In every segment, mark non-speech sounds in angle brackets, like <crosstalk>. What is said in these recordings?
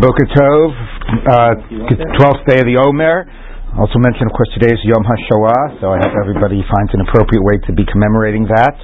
Boker Tov, uh, 12th day of the Omer. Also mentioned, of course, today is Yom HaShoah, so I hope everybody finds an appropriate way to be commemorating that.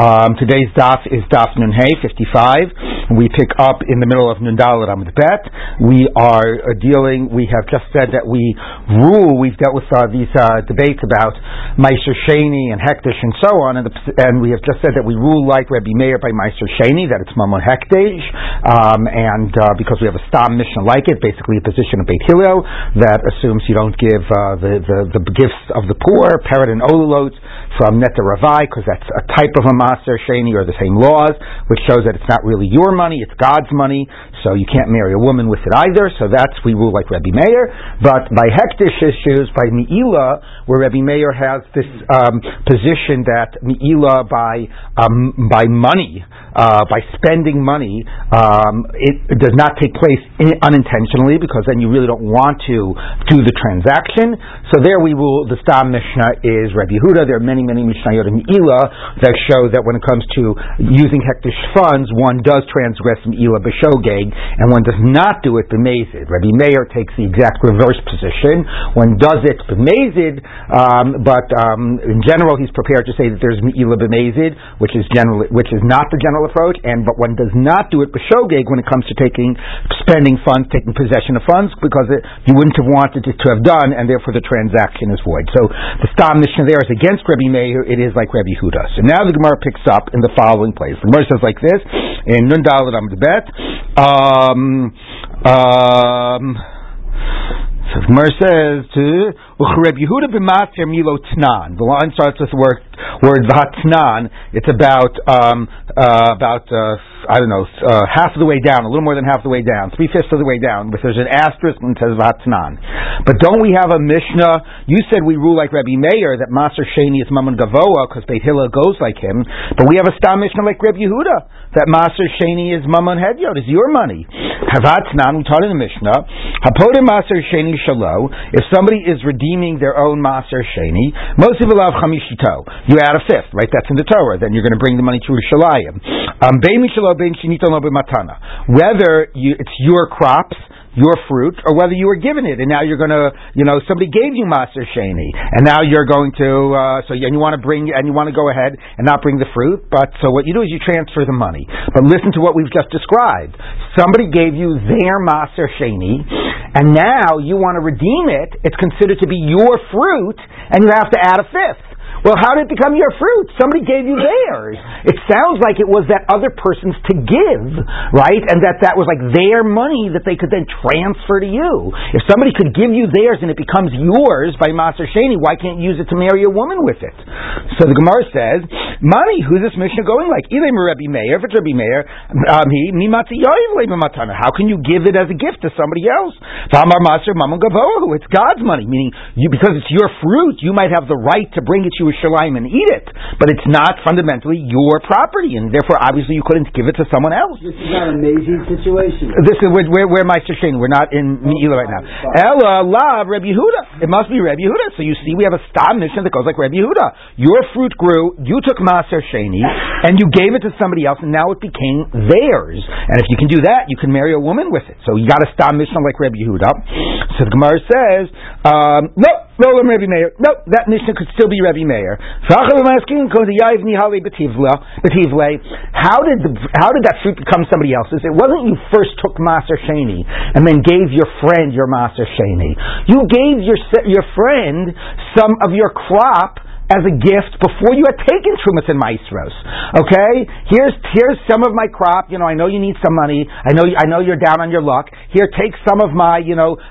Um, today's daf is daf Nun Hey 55. We pick up in the middle of Nun Dalet Bet. We are uh, dealing. We have just said that we rule. We've dealt with uh, these uh, debates about Meiser Sheni and Hektish and so on, and, the, and, we have just said that we rule like Rabbi Meir by Meiser Sheni, that it's Mamon Hektish, um, and uh, because we have a Stam Mishnah like it, basically a position of Beit Hillel that assumes you don't give uh, the, the, the gifts of the poor, peret and olelot from Neta Ravai, because that's a type of a Maser Sheni or the same laws, which shows that it's not really your money, it's God's money, so you can't marry a woman with it either, so that's, we rule like Rabbi Meir. But by Hektish issues, by Me'ila, where Rabbi Meir has this um, position that Me'ila by, um, by money, uh, by spending money, um, it, it, does not take place in, unintentionally because then you really don't want to do the transaction. So there we rule the Stam Mishnah is Rabbi Yehuda. There are many, many Mishnayot in Ila that show that when it comes to using hektish funds, one does transgress in Ila And one does not do it B'Mezid. Rabbi Meir takes the exact reverse position. One does it B'Mezid, um, but um, in general he's prepared to say that there's Ila B'Mezid, which is generally, which is not the general approach, and but one does not do it b'shogeg when it comes to taking, spending funds, taking possession of funds, because it, you wouldn't have wanted it to have done, and therefore the transaction is void. So the Stam Mishnah there is against Rabbi Meir, it is like Rabbi Huda. So now the Gemara picks up in the following place. The Gemara says like this, in Nun Dalet Bet, um, um, so Gemara says to Reb Yehuda b'Maser Milo Tnan. The line starts with the word word Vatnan. It's about um, uh, about uh, I don't know, uh, half of the way down, a little more than half the way down, three fifths of the way down, but there's an asterisk and it says Vatnan. But don't we have a Mishnah? You said we rule like Rabbi Meir that Maser Sheni is Mammon Gavoa because Beit Hillel goes like him, but we have a Stam Mishnah like Rabbi Yehuda that Maser Sheni is Mammon Hedyot, is your money. Havatnan, we taught in the Mishnah, Hapodim Maser Sheni Shalo, if somebody is redeeming their own Maser Sheni, Mosiv Alav Chamishito, you add a fifth, right? That's in the Torah, then you're going to bring the money to Rishalayim. Um, whether you, it's your crops, your fruit, or whether you were given it, and now you're going to, you know, somebody gave you maser sheni, and now you're going to, uh, so and you want to bring, and you want to go ahead and not bring the fruit, but so what you do is you transfer the money. But listen to what we've just described. Somebody gave you their maser sheni, and now you want to redeem it. It's considered to be your fruit, and you have to add a fifth. Well, how did it become your fruit? Somebody gave you theirs. It sounds like it was that other person's to give, right? And that that was like their money that they could then transfer to you. If somebody could give you theirs and it becomes yours by Maser Sheni, why can't you use it to marry a woman with it? So the Gemara says, money, who's this Mishnah going like? Ilay Rabbi Meir, if it's Rabbi Meir, um, how can you give it as a gift to somebody else? It's God's money, meaning you, because it's your fruit, you might have the right to bring it to Yerushalayim and eat it, but it's not fundamentally your property, and therefore, obviously, you couldn't give it to someone else. This is an amazing situation. This is where, where, where my Shashin. We're not in Me'ila right now. Ella la Reb Yehuda. It must be Reb Yehuda. So you see, we have a stam mishnah that goes like Reb Yehuda. Your fruit grew. You took Maser Sheni, and you gave it to somebody else, and now it became theirs. And if you can do that, you can marry a woman with it. So you got a stam mishnah like Reb Yehuda. So the Gemara says, um, no, no, Rebbe Meir. No, that mishnah could still be Rebbe Meir. How did the, how did that fruit become somebody else's? It wasn't you first took Maser Sheni and then gave your friend your Maser Sheni. You gave your your friend some of your crop as a gift before you had taken Trumas and Maasros. Okay? Here's, here's some of my crop. You know, I know you need some money. I know, I know you're down on your luck. Here, take some of my, you know,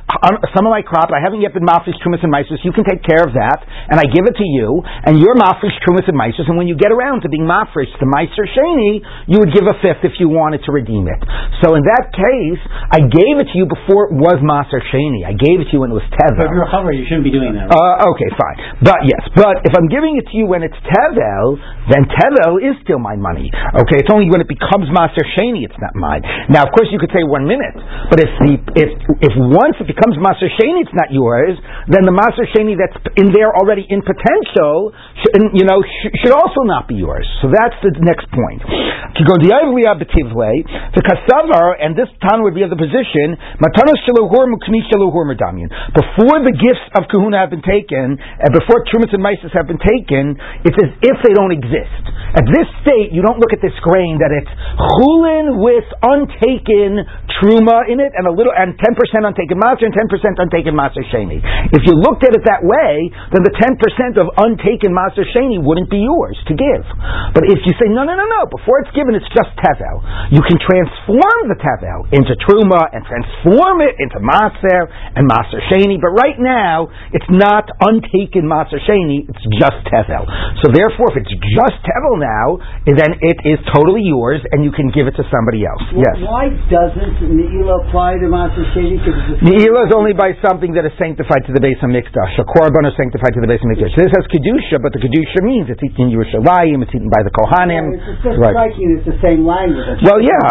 some of my crop. I haven't yet been Mafresh Trumas and Maasros. You can take care of that. And I give it to you. And you're Mafresh Trumas and Maasros. And when you get around to being Mafresh to Maser Sheni, you would give a fifth if you wanted to redeem it. So in that case, I gave it to you before it was Maser Sheni. I gave it to you when it was Tevel. But you're a you shouldn't be doing that. Right? Uh, okay, fine. But yes, but if I'm giving it to you when it's tevel, then tevel is still my money. Okay, it's only when it becomes maser sheni it's not mine. Now, of course, you could say one minute, but if the if if once it becomes Maser Sheni, it's not yours, then the Maser Sheni that's in there already in potential, you know, should also not be yours. So that's the next point. To go the other way, the Kasavar, and this town would be of the position, Before the gifts of Kahuna have been taken, and before Trumas and Mises have been taken, it's as if they don't exist. At this state, you don't look at this grain that it's chulin with untaken truma in it, and a little, and 10% untaken maser and 10% untaken maser sheni. If you looked at it that way, then the 10% of untaken maser sheni wouldn't be yours to give. But if you say, no, no, no, no, before it's given, it's just tevel, you can transform the tevel into truma and transform it into maser and maser sheni, but right now, it's not untaken maser sheni, it's just tevel. So therefore, if it's just tevel now, then it is totally yours, and you can give it to somebody else. Well, yes. Why doesn't Me'ilah apply to maser sheni? Me'ilah is only by something that is sanctified to the base of mikdash. A korban is sanctified to the base of mikdash. This has kedusha, but the kedusha means it's eaten in Yerushalayim, it's eaten by the kohanim. Yeah, it's just right. striking. It's the same language. Well, yeah.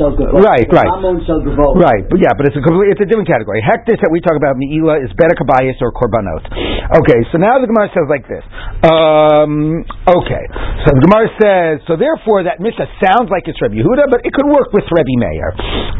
So good. Right, right. So right, but yeah, but it's a complete, it's a different category. Hektish that we talk about Meila is bedek habayis or korbanot. Okay, so now the Gemara says like this. Um, okay, so the Gemara says so. Therefore, that Mishnah sounds like it's Rabbi Yehuda, but it could work with Rabbi Meir.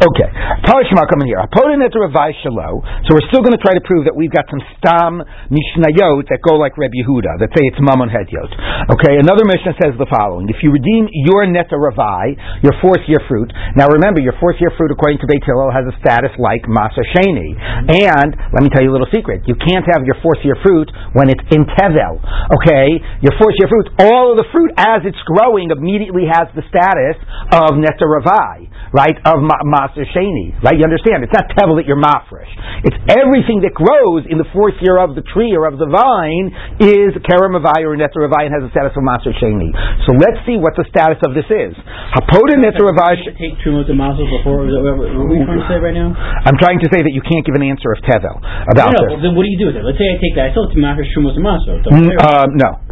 Okay, Talishma coming here. Hapodim et Ravai Shalo. So we're still going to try to prove that we've got some stam mishnayot that go like Rabbi Yehuda that say it's mamon hedyot. Okay, another Mishnah says the following: If you redeem your neta ravai, your fourth year fruit. Now remember, your fourth year fruit, according to Beit Hillel, has a status like Maser Sheni. And, let me tell you a little secret, you can't have your fourth year fruit when it's in Tevel. Okay? Your fourth year fruit, all of the fruit as it's growing immediately has the status of Neta Ravai, right? Of ma- Sheni, right? You understand? It's not Tevel that you're Mafresh. It's everything that grows in the fourth year of the tree or of the vine is Kerem or Ravai and has the status of Maser Sheni. So let's see what the status of this is. Hapoda Ravai take two of mazel before? Is that what, we trying to say right now? I'm trying to say that you can't give an answer of tevel about no, no, this. then what do you do with it? Let's say I take that. I still have to and mazel. Mm, uh, no.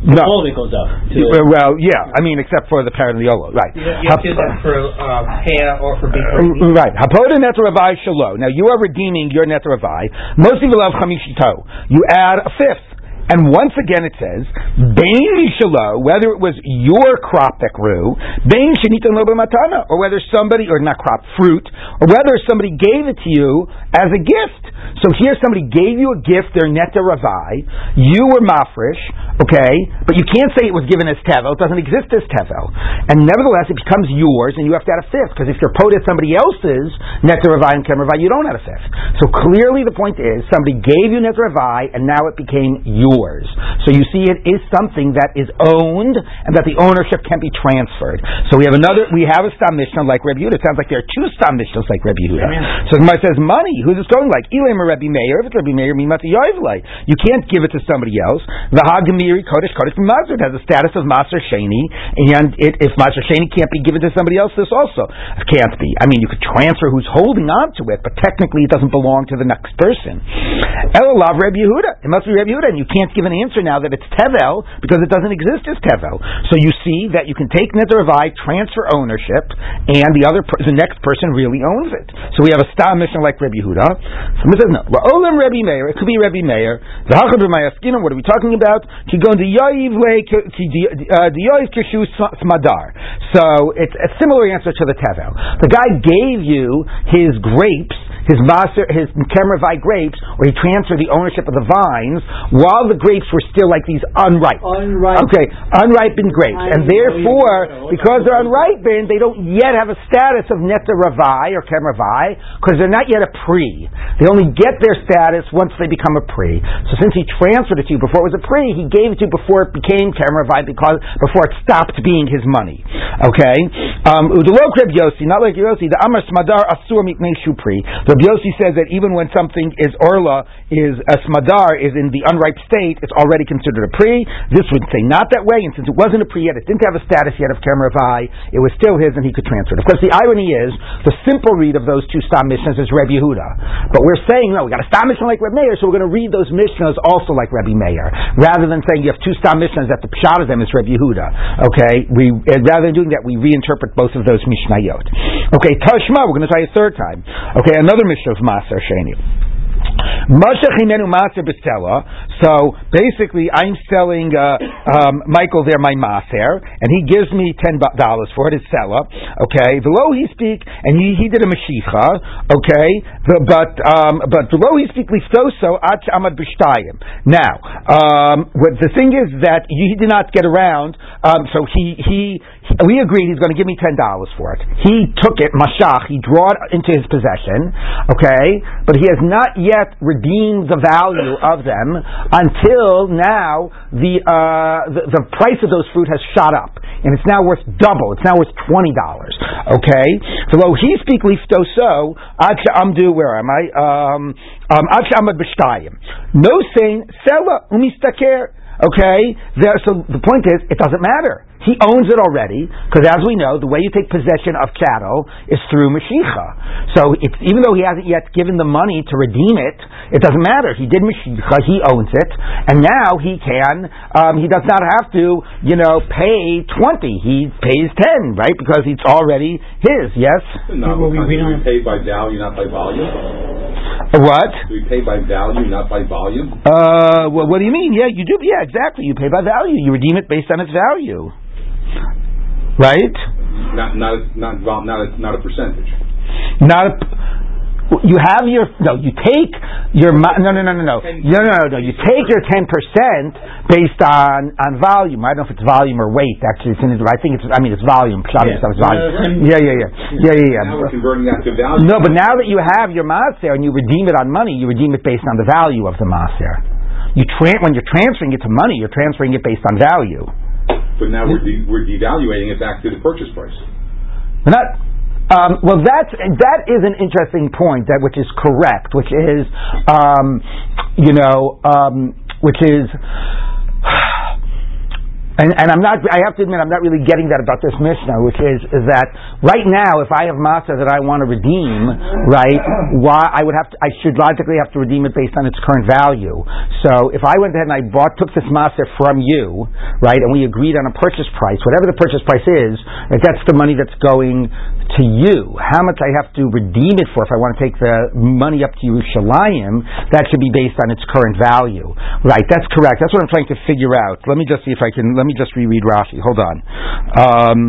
No. All of it goes up. well, yeah. I mean, except for the paraliolo, right? You, you have to do that for uh, hair or for beef. Uh, right. Hapoda netravai shalo. Now you are redeeming your netravai. Most people have chamishito. You add a fifth. And once again it says, Bain Mishalo, whether it was your crop that grew, Bain Shanitan Matana, or whether somebody, or not crop, fruit, or whether somebody gave it to you as a gift. So here somebody gave you a gift, their neta ravai, you were mafresh, okay, but you can't say it was given as tevel, it doesn't exist as tevel. And nevertheless, it becomes yours, and you have to add a fifth, because if you're pot at somebody else's neta ravai and kem ravai, you don't add a fifth. So clearly the point is, somebody gave you neta ravai, and now it became yours yours. So you see, it is something that is owned and that the ownership can be transferred. So we have another, we have a Stam Mishnah like Rebbe Yehuda. It sounds like there are two Stam Mishnahs like Rebbe Yehuda. So the Gemara says, money, who's this going like? Elam or Rebbe Meir? If it's Rebbe Meir, you can't give it to somebody else. The Hagamiri Kodesh Kodesh Mazur has the status of Maser Sheni, and it, if Maser Sheni can't be given to somebody else, this also can't be. I mean, you could transfer who's holding on to it, but technically it doesn't belong to the next person. Elalav Rebbe Yehuda. It must be Rebbe Yehuda, and you can't can't give an answer now that it's tevel because it doesn't exist as tevel. So you see that you can take Nidravai, transfer ownership, and the other the next person really owns it. So we have a stam mishnah like Rabbi Yehuda. Someone says no. Olam Rabbi Meir. It could be Rabbi Meir. The What are we talking about? Kigon the Yayiv uh, Kishu Smadar. So it's a similar answer to the tevel. The guy gave you his grapes his master, his Kemravai grapes, or he transferred the ownership of the vines while the grapes were still like these unripe. Unripe. Okay, unripened grapes. I and therefore, because they're unripened, they don't yet have a status of Neta Ravai or Kemravai because they're not yet a pre. They only get their status once they become a pre. So since he transferred it to you before it was a pre, he gave it to you before it became Kemravai because before it stopped being his money. Okay? Um, Udalok Reb Yossi, not like Yossi, the Amar Smadar Asur Miknei Shupri. Rabbi Yossi says that even when something is orla, is a smadar, is in the unripe state, it's already considered a pre. This would say not that way, and since it wasn't a pre yet, it didn't have a status yet of Kemeravai, it was still his and he could transfer it. Of course, the irony is, the simple read of those two Stam Mishnahs is Rebbe Yehuda. But we're saying, no, we got a Stam Mishnah like Rebbe Meir, so we're going to read those Mishnahs also like Rebbe Meir, rather than saying you have two Stam Mishnahs that the pshat of them is Rebbe Yehuda. Okay, we, rather than doing that, we reinterpret both of those Mishnayot. Okay, Tashma, we're going to try a third time. Okay, another another mishnah of Maser Sheni. So basically, I'm selling uh, um, Michael there my maser, and he gives me ten dollars for it. His seller, okay. Below he speak, and he, he did a mashicha, okay. The, but um, but below he speak liftoso ach amad b'shtayim. Now, um, what the thing is that he did not get around. Um, so he he we agreed he's going to give me ten dollars for it. He took it, mashach, he drew it into his possession, okay, but he has not yet redeemed the value of them until now the, uh, the, the price of those fruit has shot up, and it's now worth double. It's now worth twenty dollars, okay. So he speak lifto so amdu. Where am I? Um, um, no saying sella umistaker. Okay, there, so the point is, it doesn't matter. He owns it already, because as we know, the way you take possession of cattle is through Mashicha. So even though he hasn't yet given the money to redeem it, it doesn't matter. He did Mashicha, he owns it, and now he can, um, he does not have to, you know, pay 20. He pays 10, right? Because it's already his, yes? No, well, we, we don't pay by value, not by volume. What? We pay by value, not by volume. Uh, well, what do you mean? Yeah, you do. Yeah, exactly. You pay by value. You redeem it based on its value. Right? Not not not not a, not a percentage. Not a, you have your no. You take your no no no no no no no no no. You take your ten percent based on on volume. I don't know if it's volume or weight. Actually, it's in, I think it's. I mean, it's volume. Yeah. It's volume. Yeah, yeah, yeah, yeah, yeah, yeah. Now we're converting that to value. No, but now that you have your maser and you redeem it on money, you redeem it based on the value of the maser. You tra- when you're transferring it to money, you're transferring it based on value but now we're, de- we're devaluating it back to the purchase price. Not. Um, well, that's that is an interesting point. That which is correct, which is, um, you know, um, which is. And, and, I'm not, I have to admit, I'm not really getting that about this Mishnah, which is, that right now, if I have maser that I want to redeem, right, why I would have to, I should logically have to redeem it based on its current value. So if I went ahead and I bought, took this maser from you, right, and we agreed on a purchase price, whatever the purchase price is, that's the money that's going to you. How much I have to redeem it for if I want to take the money up to Yerushalayim, that should be based on its current value. Right, that's correct. That's what I'm trying to figure out. Let me just see if I can, let me me just reread Rashi. Hold on. Um,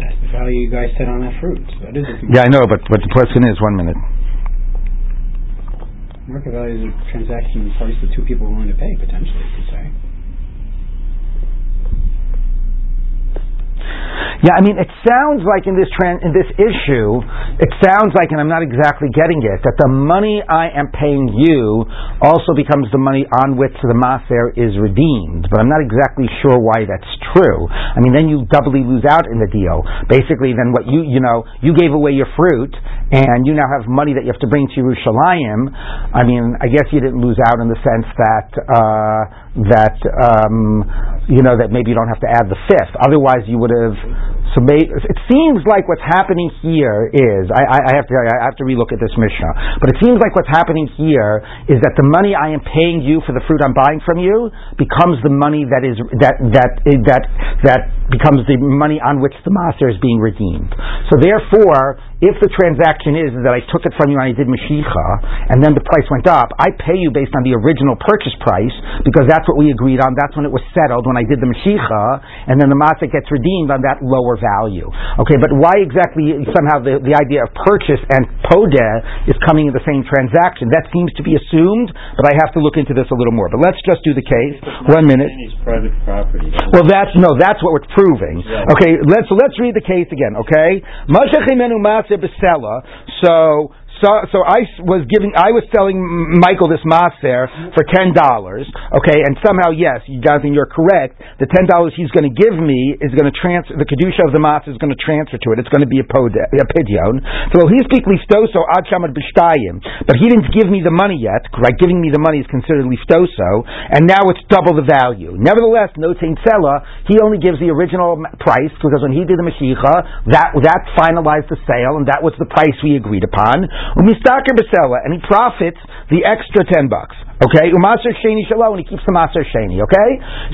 That's the value you guys set on that fruit. That is yeah, I know, but but the question is one minute. Market value is a transaction price the two people are willing to pay potentially. You could say. Yeah, I mean, it sounds like in this in this issue, it sounds like, and I'm not exactly getting it, that the money I am paying you also becomes the money on which the maser is redeemed. But I'm not exactly sure why that's true. I mean, then you doubly lose out in the deal. Basically, then what you you know you gave away your fruit, and you now have money that you have to bring to Yerushalayim. I mean, I guess you didn't lose out in the sense that uh, that um, you know that maybe you don't have to add the fifth. Otherwise, you would صرف so it seems like what's happening here is I, I, have to I have to relook at this Mishnah, but it seems like what's happening here is that the money I am paying you for the fruit I'm buying from you becomes the money that is that that that that becomes the money on which the maser is being redeemed. So therefore, if the transaction is that I took it from you and I did Mashicha, and then the price went up, I pay you based on the original purchase price because that's what we agreed on. That's when it was settled when I did the Mashicha, and then the Maser gets redeemed on that lower value. Okay, but why exactly somehow the, the idea of purchase and Podeh is coming in the same transaction? That seems to be assumed, but I have to look into this a little more. But let's just do the case. One minute. private property. Well, that's no, that's what we're proving. Okay, let's so let's read the case again. Okay, so so, so I was giving, I was selling Michael this maser for ten dollars. Okay, and somehow, yes, Jonathan, you're correct. The ten dollars he's going to give me is going to transfer. The kedusha of the maser is going to transfer to it. It's going to be a, pod, a pidyon. So he speak liftoso ad shamad b'shtayim, but he didn't give me the money yet. Right, giving me the money is considered liftoso, and now it's double the value. Nevertheless, no sella, he only gives the original price because when he did the mashicha, that that finalized the sale, and that was the price we agreed upon. And he profits the extra ten bucks. Okay, umaser sheni shalom, and he keeps the maser sheni. Okay,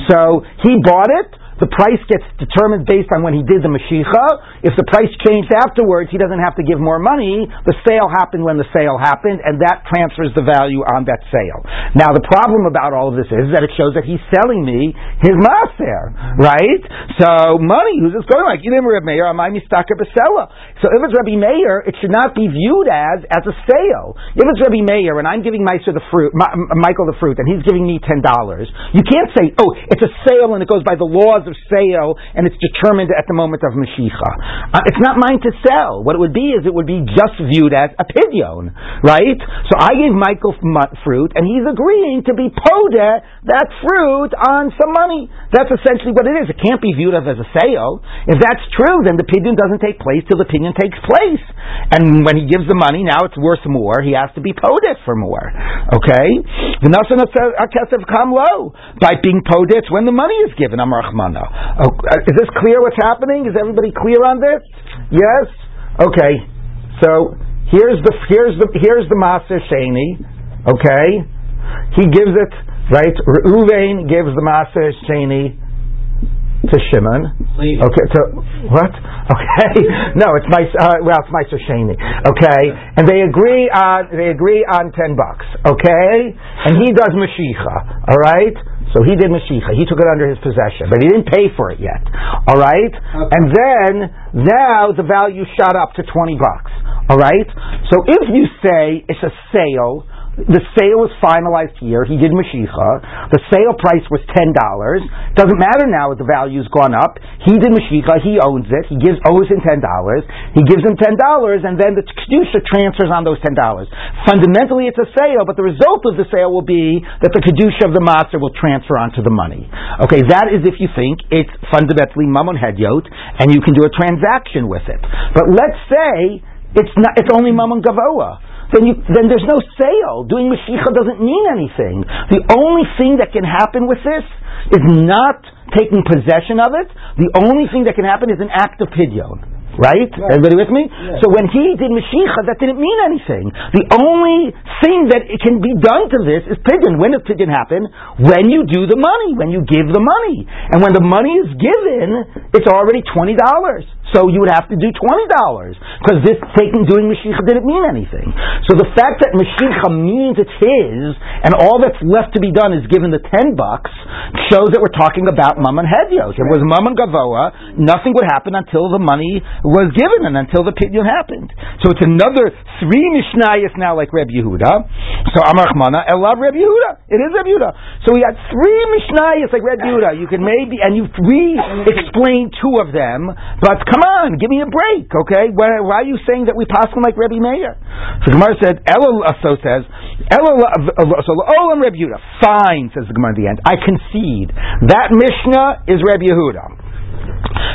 so he bought it the price gets determined based on when he did the Mashicha. If the price changed afterwards, he doesn't have to give more money. The sale happened when the sale happened, and that transfers the value on that sale. Now, the problem about all of this is that it shows that he's selling me his maser, right? So, money, who's this going like? You Reb Meir, am I mistaka besela? So, if it's Rabbi Meir, it should not be viewed as as a sale. If it's Rabbi Meir and I'm giving Meiser the fruit, Michael the fruit, and he's giving me ten dollars, you can't say, oh, it's a sale and it goes by the laws of sale and it's determined at the moment of Mashicha. Uh, it's not mine to sell. What it would be is it would be just viewed as a pidyon, right? So I gave Michael fruit and he's agreeing to be poda that fruit on some money. That's essentially what it is. It can't be viewed as, as a sale. If that's true, then the pidyon doesn't take place till the pidyon takes place. And when he gives the money, now it's worth more. He has to be podit for more. Okay? By being podit when the money is given. Amar Oh, uh, is this clear what's happening? Is everybody clear on this? Yes? Okay. So here's the here's the here's the Maser Sheni. Okay? He gives it right. Reuven gives the Maser Sheni to Shimon. Okay, so what? <laughs> Okay, no, it's my uh, well, it's my Sheni. Okay, and they agree on they agree on ten bucks. Okay, and he does Mashicha. All right. So he did Mashicha. He took it under his possession, but he didn't pay for it yet. All right? Okay. And then, now the value shot up to 20 bucks. All right? So if you say it's a sale, the sale was finalized here. He did Mashicha. The sale price was ten dollars. Doesn't matter now if the value's gone up. He did Mashicha. He owns it. He gives owes him ten dollars. He gives him ten dollars, and then the kedusha transfers on those ten dollars. Fundamentally, it's a sale, but the result of the sale will be that the kedusha of the maser will transfer onto the money. Okay, that is if you think it's fundamentally mammon hedyot, and you can do a transaction with it. But let's say it's not. It's only mammon gavoa then, you, then there's no sale. Doing Mashicha doesn't mean anything. The only thing that can happen with this is not taking possession of it. The only thing that can happen is an act of pidyon. Right? Everybody with me? So when he did Mashicha, that didn't mean anything. The only thing that it can be done to this is pidyon. When does pidyon happen? When you do the money, when you give the money. And when the money is given, it's already $20. So you would have to do twenty dollars because this taking doing Mashicha didn't mean anything. So the fact that Mashicha means it's his, and all that's left to be done is given the ten bucks, shows that we're talking about Mammon Hedios. It was Mammon Gavoa, nothing would happen until the money was given and until the pidyon happened. So it's another three Mishnayos now like Reb Yehuda. So Amar Chmana, Elav Reb Yehuda. It is Reb Yehuda. So we had three Mishnayos like Reb Yehuda. You can maybe and you re-explain two of them, but come on, give me a break, okay? Why, why are you saying that we pass them like Rebbe Meir? So Gemara said, Elo so says, Elo so Olam Rebbe Yehuda. Fine, says the Gemara at the end. I concede that Mishnah is Rebbe Yehuda.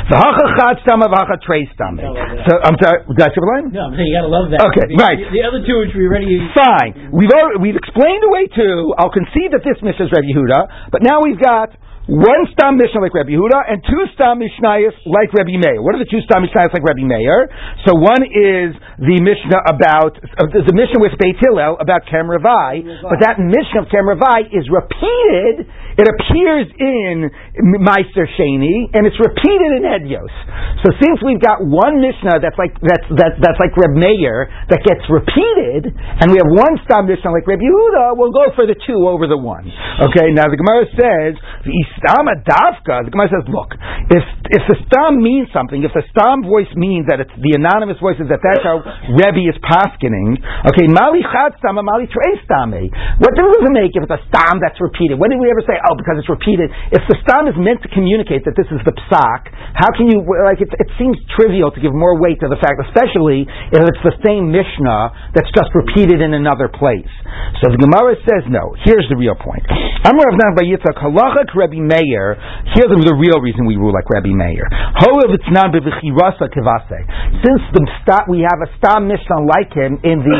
The hachachad stama v'hacha trey stama. So I'm sorry. Got your line? No, I'm saying you got to love that. Okay, the, right. The, the, other two, which we already fine. We've already, we've explained away two. I'll concede that this mishnah is Rebbe Yehuda, but now we've got one Stam Mishnah like Rabbi Huda and two Stam Mishnayos like Rabbi Meir. What are the two Stam Mishnayos like Rabbi Meir? So one is the Mishnah about uh, the Mishnah with Beit Hillel about Kem Ravai, but that Mishnah of Kem Ravai is repeated. It appears in Maser Sheni and it's repeated in Edios. So since we've got one Mishnah that's like that's that's, that's like Rabbi Meir that gets repeated, and we have one Stam Mishnah like Rabbi Huda, we'll go for the two over the one. Okay. Now the Gemara says the stam adavka, the Gemara says, look, if if the stam means something, if the stam voice means that it's the anonymous voice is that that's how Rebbe is paskening, okay, mali chad stam, mali trei stame. What difference does it make if it's a stam that's repeated? When did we ever say, oh, because it's repeated? If the stam is meant to communicate that this is the psak, how can you, like, it, it seems trivial to give more weight to the fact, especially if it's the same Mishnah that's just repeated in another place. So the Gemara says, no, here's the real point. I'm Rav Nachman Yitzchak, halachak Rebbe Meir, here's the real reason we rule like Rabbi Meir. However, it's not b'v'chirasa kivase. Since the we have a Stam Mishnah like him in the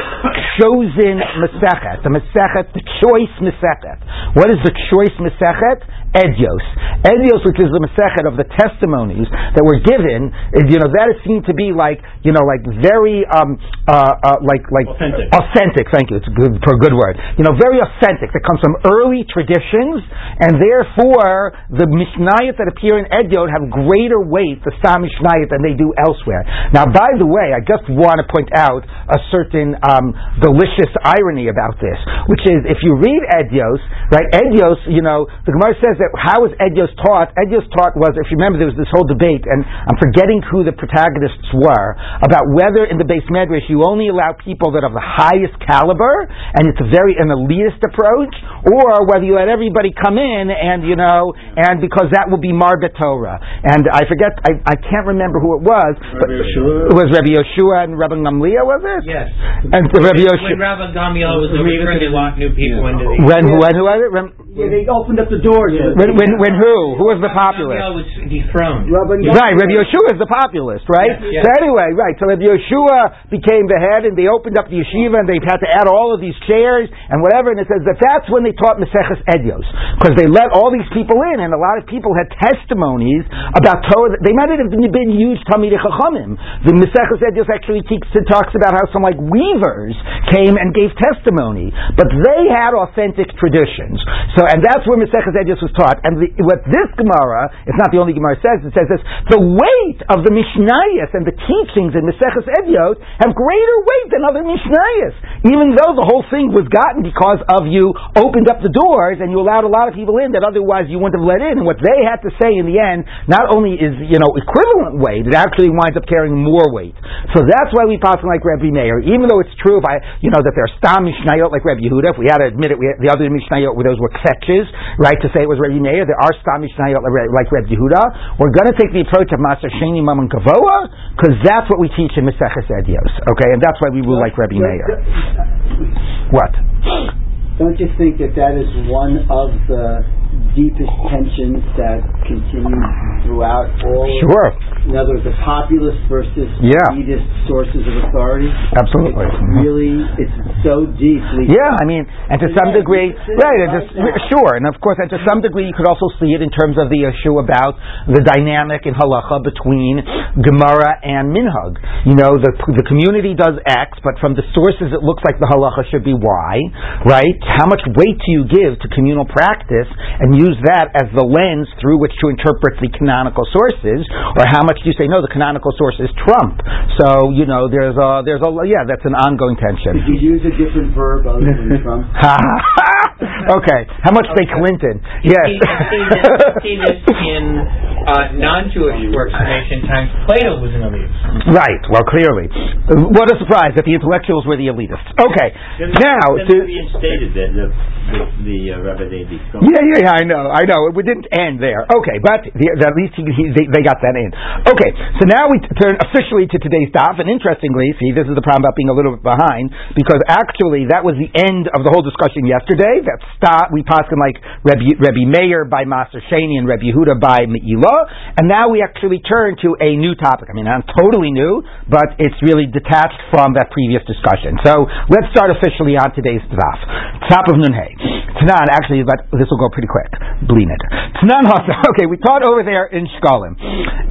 chosen Masechet, the Masechet, the choice Masechet. What is the choice Masechet? Edios. Edios, which is the Masechet of the testimonies that were given, is, you know, that is seen to be like, you know, like very, um, uh, uh, like, like Authentic. authentic. Thank you. It's good for a good word. You know, very authentic. That comes from early traditions, and therefore the Mishnayot that appear in Ediot have greater weight, the Stam Mishnayot, than they do elsewhere. Now, by the way, I just want to point out a certain um, delicious irony about this, which is if you read Edios, right? Edios, you know, the Gemara says that how was Edios taught? Edios taught was, if you remember, there was this whole debate, and I'm forgetting who the protagonists were about whether in the beis medrash you only allow people that have the highest caliber, and it's a very an elitist approach, or whether you let everybody come in and you know, and because that will be Marbet Torah. And I forget, I, I can't remember who it was, but Yeshua. it was Rabbi Yoshua and Rabbi Gamliel, was it? Yes. And Rabbi When Rabbi Gamliel was over, he bring a lot new people into the. When, when, who was it? Rem- Yeah, they opened up the doors. Yeah. When, when, when who? Who was the populist? Was dethroned. Right, Rabbi Yeshua is the populist, right? Yes, yes. So anyway, right, so Rabbi Yeshua became the head and they opened up the yeshiva and they had to add all of these chairs and whatever, and it says that that's when they taught Maseches Edios. Because they let all these people in and a lot of people had testimonies about Torah. They might have been huge Talmidei Chachamim. The Maseches Edios actually teach, talks about how some like weavers came and gave testimony, but they had authentic traditions. So, and that's where Maseches Edios was taught. And the, what this Gemara, it's not the only Gemara says, it says this, the weight of the Mishnayos and the teachings in Maseches Ediot have greater weight than other Mishnayos, even though the whole thing was gotten because of you opened up the doors and you allowed a lot of people in that otherwise you wouldn't have let in. And what they had to say in the end not only is, you know, equivalent weight, it actually winds up carrying more weight. So that's why we pass like Rabbi Meir, even though it's true if I, you know, that there are Stam Mishnayot like Rabbi Yehuda, if we had to admit it, we the other Mishnayot, those were fetches, right, to say it was There are Stam Mishnayot like, Rabbi Yehuda. We're going to take the approach of Maser Sheni Mammon Gavoa, because that's what we teach in Maseches Edios, okay, and that's why we rule like Rabbi Meir. What? Don't you think that that is one of the deepest tensions that continue throughout all? of- In other words, the populist versus Yeah. elitist sources of authority. absolutely. It's mm-hmm. really, it's so deeply. Yeah, I mean, and to some degree, you right, and right just, now. sure, and of course, and to some degree, you could also see it in terms of the issue about the dynamic in halacha between Gemara and Minhag. You know, the the community does X, but from the sources, it looks like the halacha should be Y, right? How much weight do you give to communal practice and use that as the lens through which to interpret the canonical sources, or how much do you say no, the canonical sources trump? So you know, there's a there's a yeah, that's an ongoing tension. Could you use a different verb other than <laughs> Trump? <laughs> okay. How much say Clinton? Yes. You see, you see this, you see this in uh, non-Jewish works in ancient times. Plato was an elitist. right. Well, clearly. What a surprise that the intellectuals were the elitists. Okay. Now, Then to, reinstated the the the, the uh, Rabbi David. yeah, yeah, yeah. I know. I know. It didn't end there. Okay, but the, at least he, he, they, they got that in. Okay. So now we turn officially to today's daf, and interestingly, see, this is the problem about being a little bit behind because actually that was the end of the whole discussion yesterday. That stop we passed in like Rebbe, Rebbe Meir by Maser Shani and Rebbe Yehuda by And now we actually turn to a new topic. I mean, not totally new, but it's really detached from that previous discussion. So let's start officially on today's daf. Top of Nunhei. Tanan, actually, but this will go pretty quick. Bleed it. Tanan Hasa. <laughs> Okay, we taught over there in Shkolim.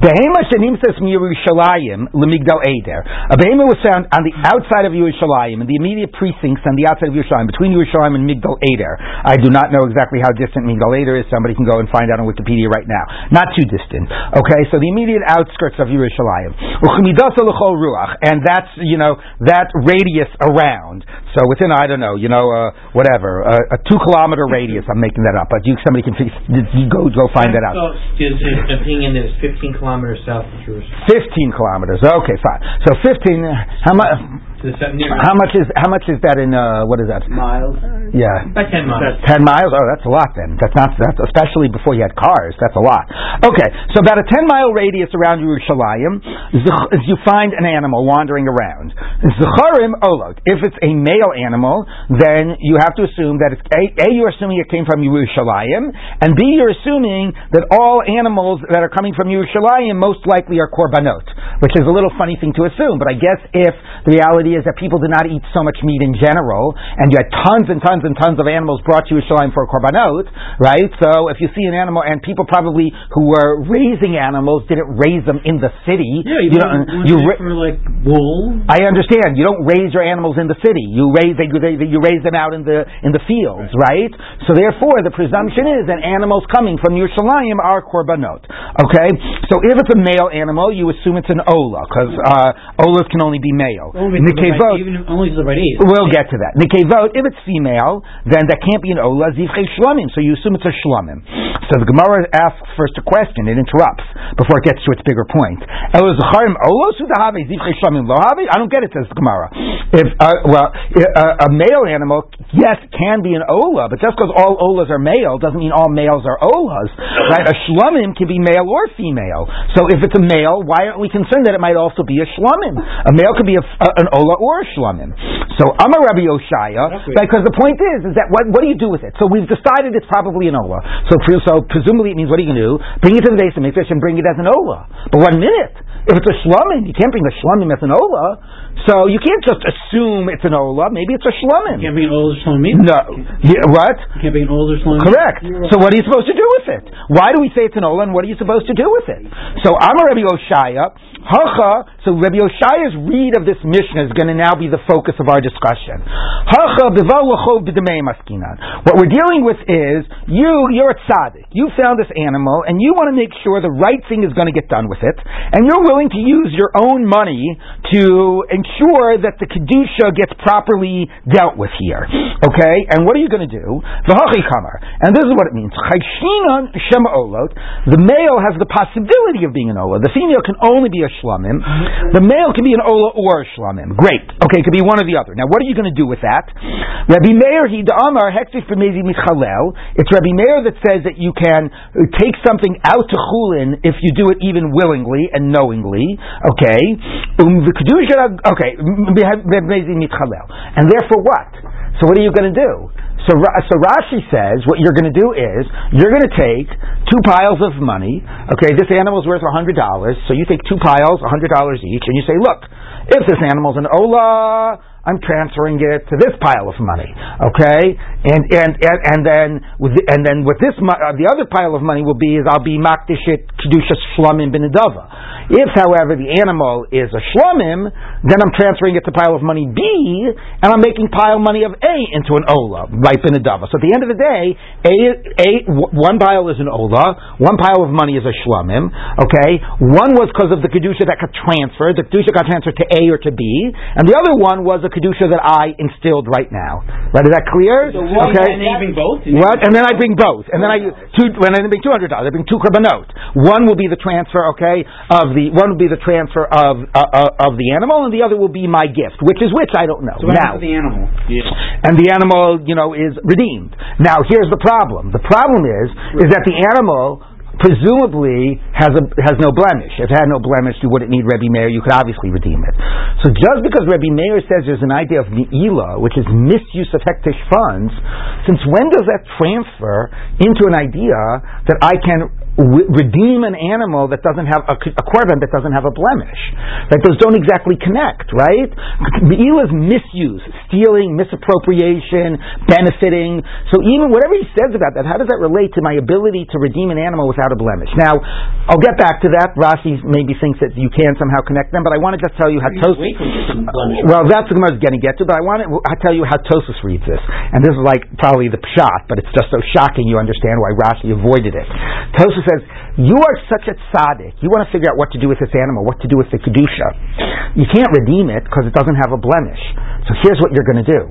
Behema Shanim says from Yerushalayim, Lemigdal Eder. A behema was found on the outside of Yerushalayim, in the immediate precincts on the outside of Yerushalayim, between Yerushalayim and Migdal Eder. I do not know exactly how distant Migdal Eder is. Somebody can go and find out on Wikipedia right now. Not too distant. Okay, so the immediate outskirts of Yerushalayim. Uchmidasa l'chol ruach, and that's you know that radius around. So within I don't know, you know, uh, whatever, uh, a two kilometer radius. I'm making that up, but you somebody can you go go find that out. So, is his opinion is 15 kilometers south of Jerusalem. 15 kilometers. Okay, fine. So 15. How much? To the south, near, How much is how much is that in uh, what is that? Miles. Yeah. About 10 miles. 10 miles? Oh, that's a lot then. That's not, that's, especially before you had cars, that's a lot. Okay, so about a 10 mile radius around Yerushalayim, zech- you find an animal wandering around. Zecharim olog. If it's a male animal, then you have to assume that it's, A, a you're assuming it came from Yerushalayim, and B, you're assuming that all animals that are coming from Yerushalayim most likely are korbanot, which is a little funny thing to assume, but I guess if The reality is that people did not eat so much meat in general, and you had tons and tons and tons of animals brought to Yerushalayim for a korbanot, right? So if you see an animal, and people probably who were raising animals didn't raise them in the city. Yeah, you, you don't know, you ra- for like wool. I understand. You don't raise your animals in the city. You raise they, they, you raise them out in the in the fields, right? So therefore, the presumption is that animals coming from Yerushalayim are korbanot. Okay, so if it's a male animal, you assume it's an ola because uh, olas can only be male. Only even only to the right age. We'll get to that. Nikevot, if it's female, then that can't be an ola zivchei shlamim. So you assume it's a shlamim. So the Gemara asks first a question. It interrupts before it gets to its bigger point. Elos zacharim olos udahave zivchei shlamim lohave. I don't get it. Says the Gemara. If uh, well, uh, a male animal, yes, can be an ola, but just because all olas are male doesn't mean all males are olas. Right? A shlamim can be male or female. So if it's a male, why aren't we concerned that it might also be a shlamim? A male could be a, a, an ola or a shlamim. So Amar Rabbi Oshaya, because the point is, is that what, what do you do with it? So we've decided it's probably an ola. So, so presumably it means what are you going to do? Bring it to the base of Mikdash and bring it as an ola. But one minute, if it's a shlamim, you can't bring a shlamim as an ola. So you can't just assume it's an ola. Maybe it's a shlamim. Can't be an older slummy. No. Yeah, what? Can't be an older slummy. Correct. So what are you supposed to do with it? Why do we say it's an ola, and what are you supposed to do with it? So I'm a Rabbi Oshaya. Hacha. So Rabbi Oshaya's read of this Mishnah is going to now be the focus of our discussion. Hacha bival lachov b'demei maskinan. What we're dealing with is you. You're a tzaddik. You found this animal, and you want to make sure the right thing is going to get done with it, and you're willing to use your own money to ensure that the kedusha gets properly dealt with here. Okay. And what are you going to do? And this is what it means. The male has the possibility of being an ola. The female can only be a shlamim. The male can be an ola or a shlamim. Great. Okay, it could be one or the other. Now, what are you going to do with that? Rabbi Meir he da'amar hektif. It's Rabbi Meir that says that you can take something out to chulin if you do it even willingly and knowingly. Okay. Um, the kedusha. Okay. And therefore, what? So, what are you going to do? So, so Rashi says what you're going to do is you're going to take two piles of money. Okay, this animal's worth hundred dollars, so you take two piles, hundred dollars each, and you say, look, if this animal's an ola, I'm transferring it to this pile of money. Okay, and and and, and then with the, and then with this uh, the other pile of money will be is I'll be makdishit kedushas shlamim benedava. If, however, the animal is a shlamim, then I'm transferring it to pile of money B, and I'm making pile money of A into an ola, right benedava. So at the end of the day, A, one pile is an ola, one pile of money is a shlamim. Okay, one was because of the kedusha that got transferred. The kedusha got transferred to A or to B, and the other one was a kedusha that I instilled right now. Right? Is that clear? one- okay. and then you bring both? What? And then I bring both, and then I two. When I bring two hundred dollars, I bring two korbanot. One will be the transfer, okay, of the one will be the transfer of uh, uh, of the animal, and the other will be my gift. Which is which? I don't know. So now, the animal? and the animal, you know, is redeemed. Now, here's the problem. The problem is, is that the animal presumably has a has no blemish. If it had no blemish, you wouldn't need Rebbe Meir. You could obviously redeem it. So just because Rebbe Meir says there's an idea of me'ila, which is misuse of hektish funds, since when does that transfer into an idea that I can w- redeem an animal that doesn't have a, a korban that doesn't have a blemish? Like those don't exactly connect, right? Me'ila is misuse, stealing, misappropriation, benefiting. So even whatever he says about that, how does that relate to my ability to redeem an animal without a blemish? Now, I'll get back to that. Rashi maybe thinks that you can somehow connect them, but I want to just tell you how Tos. Wait till you get some blemish. Well, that's what Gemara's going to get to, but I want to I tell you how Tosfos reads this, and this is like probably the pshat, but it's just so shocking you understand why Rashi avoided it. Tosfos says, "You are such a tzaddik. You want to figure out what to do with this animal, what to do with the kedusha. You can't redeem it because it doesn't have a blemish. So here's what you're going to do: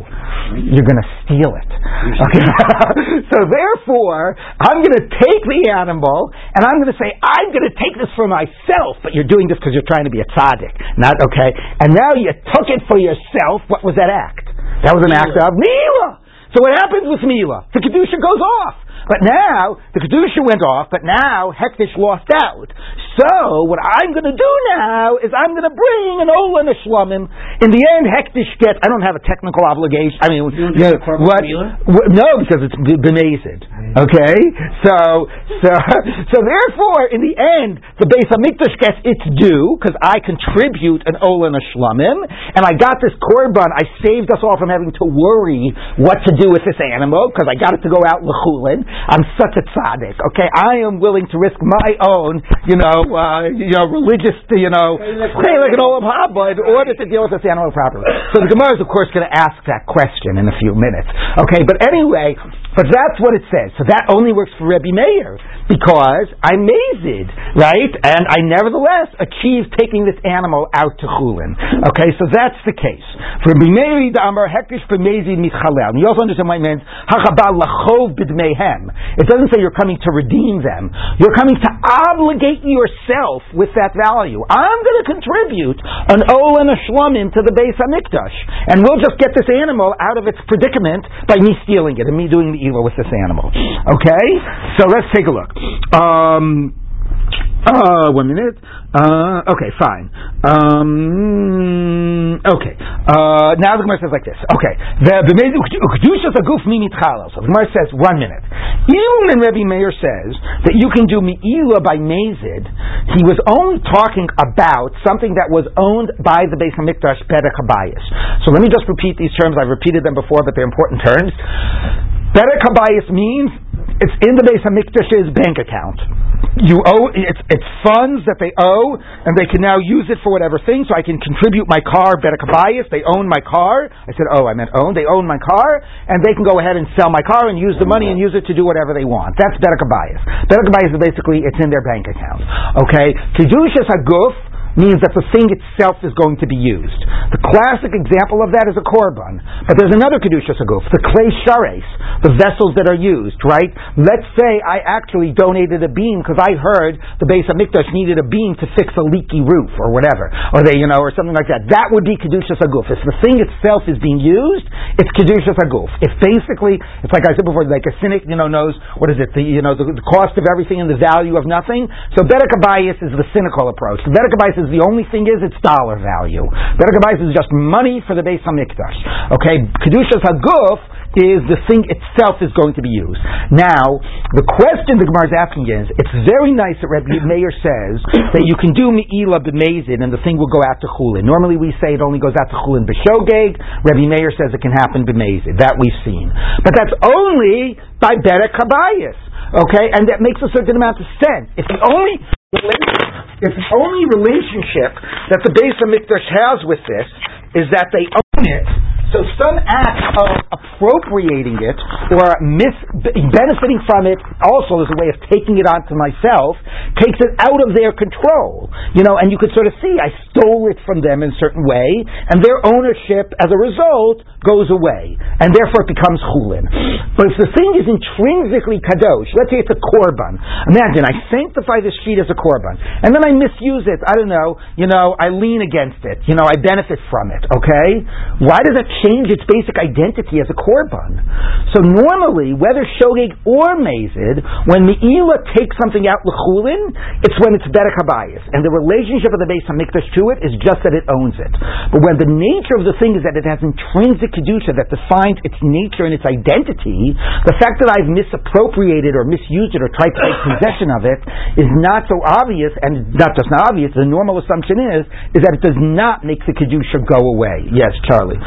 you're going to steal it. Okay. <laughs> so therefore, I'm going to take the animal and I'm going to say, I'm going to take this for myself, but you're doing this because you're trying to be a tzaddik, not okay. And now you took it for yourself. What was that act? That was an act of Mila. So what happens with Mila? The Kedusha goes off. But now the kedusha went off, but now hektish lost out. So what I'm going to do now is I'm going to bring an ola and a shlomim. In the end, hektish gets. I don't have a technical obligation. I mean, You know, what, what- No, because it's bemazed. Okay, so so <laughs> so therefore, in the end, the Beis HaMikdash gets its due because I contribute an ola and a shlomim, and I got this korban. I saved us all from having to worry what to do with this animal because I got it to go out lechulin. I'm such a tzaddik. Okay, I am willing to risk my own, you know, uh, you know, religious, you know, like an olam in order to deal with this animal properly. So the Gemara is, of course, going to ask that question in a few minutes. Okay, but anyway, but that's what it says. So that only works for Rebbe Meir because I'm mazed, right? And I nevertheless achieved taking this animal out to chulin. Okay, so that's the case. For Rebbe Meir, the Amar Hekish b'mezid mitchalel. And you also understand what it means. Hachabal lachov b'dmeihem. It doesn't say you're coming to redeem them. You're coming to obligate yourself with that value. I'm going to contribute an ol and a shlomim to the base of hamikdash, and we'll just get this animal out of its predicament by me stealing it and me doing the evil with this animal. Okay, so let's take a look. Um, uh, one minute. Uh, okay, fine. Um, okay. Uh, now the Gemara says like this. Okay. The Kedushas Haguf Mimit. So the Gemara says, one minute. Even when Rebbe Meir says that you can do Me'ila by Mazid, he was only talking about something that was owned by the Beis HaMikdash Habayis. So let me just repeat these terms. I've repeated them before, but they're important terms. Bedek Habayis means it's in the base of Hamikdash's bank account. You owe it's it's funds that they owe, and they can now use it for whatever thing. So I can contribute my car, Habayis. They own my car. I said, oh, I meant own. They own my car, and they can go ahead and sell my car and use the money and use it to do whatever they want. That's. Bedek Habayis is basically it's in their bank account. Okay, Kedushas Haguf means that the thing itself is going to be used. The classic example of that is a korban. But there's another kedushas haguf, the klei sharis, the vessels that are used, right? Let's say I actually donated a beam because I heard the base of Mikdash needed a beam to fix a leaky roof or whatever, or they, you know, or something like that. That would be kedushas haguf. If the thing itself is being used, it's kedushas haguf. If basically, it's like I said before, like a cynic, you know, knows what is it, the you know, the, the cost of everything and the value of nothing. So Bedek is the cynical approach. The Abayis the only thing is it's dollar value. Bedek Habayis is just money for the Beis Hamikdash. Okay, Kedushas Haguf is the thing itself is going to be used. Now, the question the Gemara is asking is, it's very nice that Rabbi <coughs> Meir says that you can do Me'ila b'mezid and the thing will go out to Chulin. Normally we say it only goes out to Chulin b'shogeg. Rabbi Meir says it can happen b'mezid. That we've seen. But that's only by Bedek. Okay, and that makes a certain amount of sense. If the only if the only relationship that the base of Mikdash has with this is that they own it, so some act of appropriating it or mis- benefiting from it also as a way of taking it onto myself takes it out of their control. You know, and you could sort of see I stole it from them in a certain way, and their ownership as a result goes away, and therefore it becomes chulin. But if the thing is intrinsically kadosh, let's say it's a korban. Imagine I sanctify this sheet as a korban, and then I misuse it. I don't know. You know, I lean against it. You know, I benefit from it. Okay, why does that change its basic identity as a korban? So normally, whether shogeg or mazid, when Me'ila takes something out l'chulin, it's when it's bedek habayis, and the relationship of the Beis hamikdash to it is just that it owns it. But when the nature of the thing is that it has intrinsic kedusha that defines its nature and its identity, the fact that I've misappropriated or misused it or tried to take <coughs> possession of it is not so obvious, and not just not obvious. The normal assumption is is that it does not make the kedusha go away. Yes, Charlie.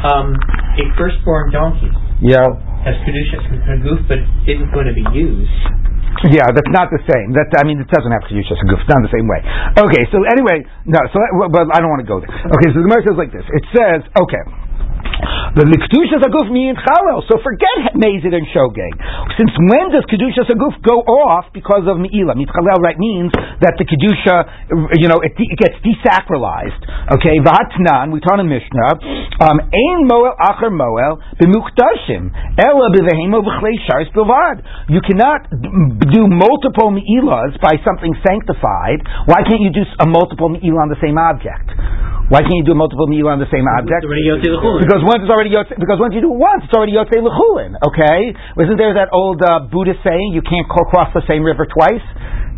Um, a firstborn donkey Yeah. has Kedushas Haguf, but isn't going to be used. Yeah, that's not the same. That I mean, it doesn't have to use just a goof. It's not the same way. Okay, so anyway, no. So, that, but I don't want to go there. Okay, so the Gemara says like this. It says, okay. The Kedushas Haguf mean Chalel. So forget Mazid and Shogeg. Since when does Kedushas Haguf go off because of Me'ila? Mitchalel, right, means that the Kedusha, you know, it, it gets desacralized. Okay, Vatnan, we taught in Mishnah, um, Ein Moel Acher Moel b'mukdashim, Ela b'vehemo b'chlei sharis bilvad. You cannot do multiple Me'ilas by something sanctified. Why can't you do a multiple Me'ilah on the same object? Why can't you do multiple Mi'ilah on the same object? It's already Yotzei L'chulin. Because once it's already Yotze, because once you do it once, it's already Yotzei L'chulin, okay? Isn't there that old uh, Buddhist saying, you can't cross the same river twice?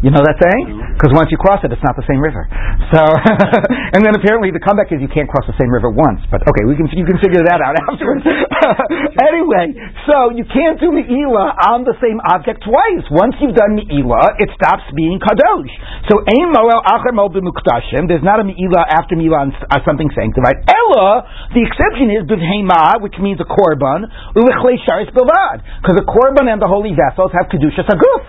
You know that saying? Because once you cross it, it's not the same river. So, <laughs> and then apparently the comeback is you can't cross the same river once. But okay, we can you can figure that out <laughs> afterwards. <laughs> anyway, so you can't do Me'ilah on the same object twice. Once you've done Me'ilah, it stops being kadosh. So ein moel acher mo b'muktashim. There's not a Me'ilah after Me'ilah on uh, something sanctified. Ella, the exception is b'vhema, which means a korban, u'lechlei sharis because the korban and the holy vessels have kedushas haguf.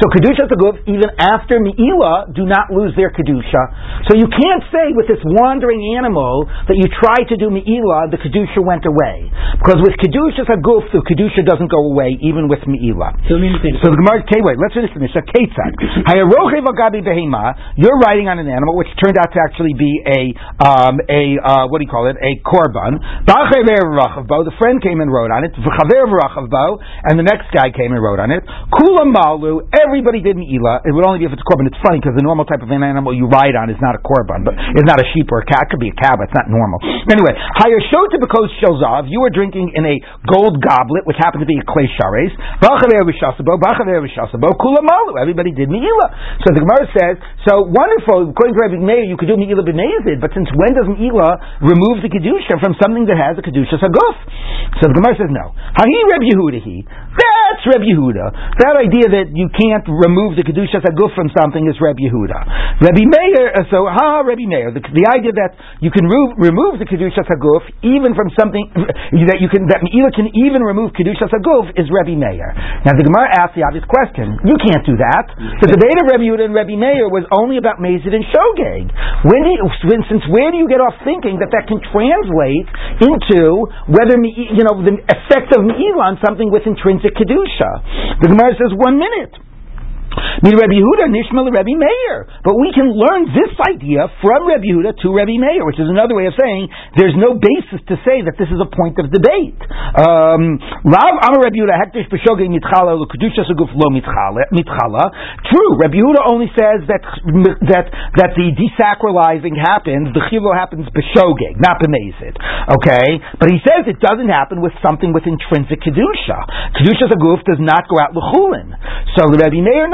So kedushas haguf, even after Me'ilah, do not lose their kedusha. So you can't say with this wandering animal that you tried to do Me'ilah, the kedusha went away, because with kedushas haguf, the kedusha doesn't go away even with Me'ilah. So, the- So the Gemara, okay, wait, let's finish this. So, Ketzad. Hayarochev agabi behema, you're riding on an animal which turned out to actually be a, um, a, uh, what do you call it, a korban. The friend came and rode on it. And the next guy came and rode on it. Kula malu, everybody did Me'ilah. It would only be if it's korban. It's funny because the normal type of an animal you ride on is not a korban, but it's not a sheep or a cat. It could be a cow, but it's not normal. Anyway, Hayashota because Shelzav, you were drinking in a gold goblet, which happened to be a klei sharis. Everybody did Me'ilah. So the Gemara says, so wonderful, according to Rabbi Meir, you could do Me'ilah b'mezid, but since when does Me'ilah remove the Kedusha from something that has a Kedushas haguf? So the Gemara says no. Hahi Reb Yehuda he. That's Reb Yehuda. That idea that you can't remove the Kedushas haguf from something is Reb Yehuda. Rabbi Meir, uh, so ha Rabbi Meir, the, the idea that you can ru- remove the Kedushas haguf even from something, <laughs> that you can, that Me'ilah can even remove Kedushas haguf is Rabbi Meir. Now the Gemara asks the obvious question. You can't do that. The debate of Rabbi Yehuda and Rabbi Meir was only about Mazid and Shogeg. When do you, since where do you get off thinking that that can translate into whether you know the effect of Me'ilah on something with intrinsic kedusha? The Gemara says one minute. Rabbi Yehuda, Nishma Rabbi Meir. But we can learn this idea from Rabbi Yehuda to Rabbi Meir, which is another way of saying there's no basis to say that this is a point of debate. Um, Rav Amar Rabbi Yehuda, Hektish B'shogeg Mitchala, L'Kedushas Haguf Lo. True, Rabbi Yehuda only says that that that the desacralizing happens, the chilo happens B'shogeg, not B'mezid. Okay? But he says it doesn't happen with something with intrinsic Kedusha. Kedushas Haguf does not go out L'chulin. So Rabbi Meir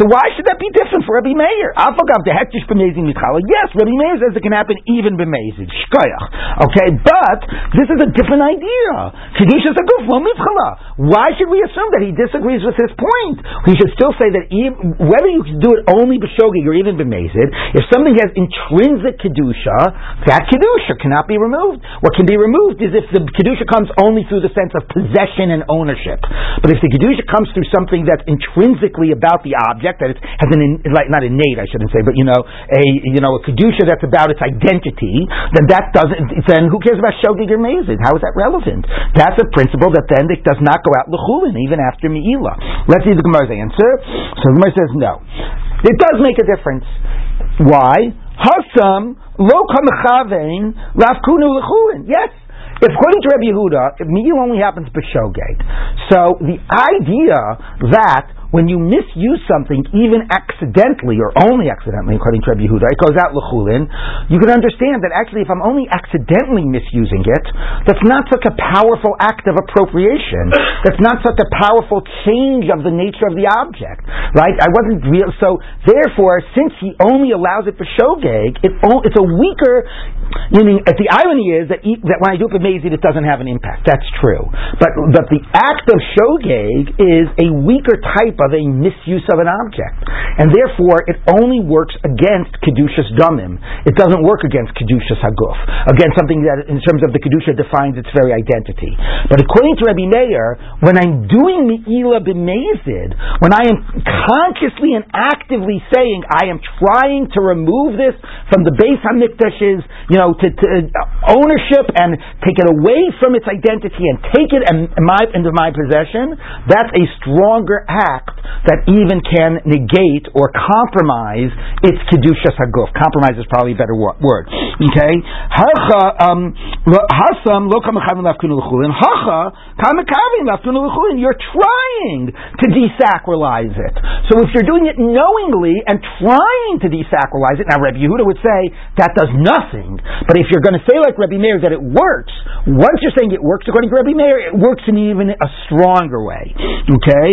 So why should that be different for Rabbi Meir? Afagav the hektish b'mezid mitchala. Yes, Rabbi Meir says it can happen even b'mezid. Shkoyach. Okay, but this is a different idea. Kedushas Haguf lo mitchala. Why should we assume that he disagrees with this point? We should still say that even, whether you can do it only b'shogig or even b'mezid, if something has intrinsic kedusha, that kedusha cannot be removed. What can be removed is if the kedusha comes only through the sense of possession and ownership. But if the kedusha comes through something that's intrinsically about the object, that it has an in, like not innate, I shouldn't say, but you know, a you know a kedusha that's about its identity, then that doesn't. Then who cares about shogig or mezid? How is that relevant? That's a principle that then it does not go out l'chulin even after me'ilah. Let's see the Gemara's answer. So the Gemara says no. It does make a difference. Why? Hasam lo kamechavein rafkunu l'chulin. Yes. If according to Rabbi Yehuda, meal only happens b'shogeg. So the idea that when you misuse something, even accidentally or only accidentally, according to Rabbi Yehuda, it goes out l'chulin. You can understand that actually, if I'm only accidentally misusing it, that's not such a powerful act of appropriation. <coughs> That's not such a powerful change of the nature of the object, right? I wasn't real. So therefore, since he only allows it for shogeg, it, it's a weaker. Meaning, uh, the irony is that, e- that when I do it for mazid, it doesn't have an impact. That's true, but but the act of shogeg is a weaker type of a misuse of an object, and therefore it only works against kedushas damim. It doesn't work against kedushas haguf, against something that, in terms of the kedusha, defines its very identity. But according to Rabbi Meir, when I'm doing meila b'mezid, when I am consciously and actively saying I am trying to remove this from the Beis hamikdash's, you know, to, to uh, ownership and take it away from its identity and take it my, into my possession, that's a stronger act that even can negate or compromise its kedushas haguf. Compromise is probably a better word. Okay, um, hasam lo. Hacha. You're trying to desacralize it. So if you're doing it knowingly and trying to desacralize it, now Rabbi Yehuda would say that does nothing. But if you're going to say like Rabbi Meir that it works, once you're saying it works according to Rabbi Meir, it works in even a stronger way. Okay,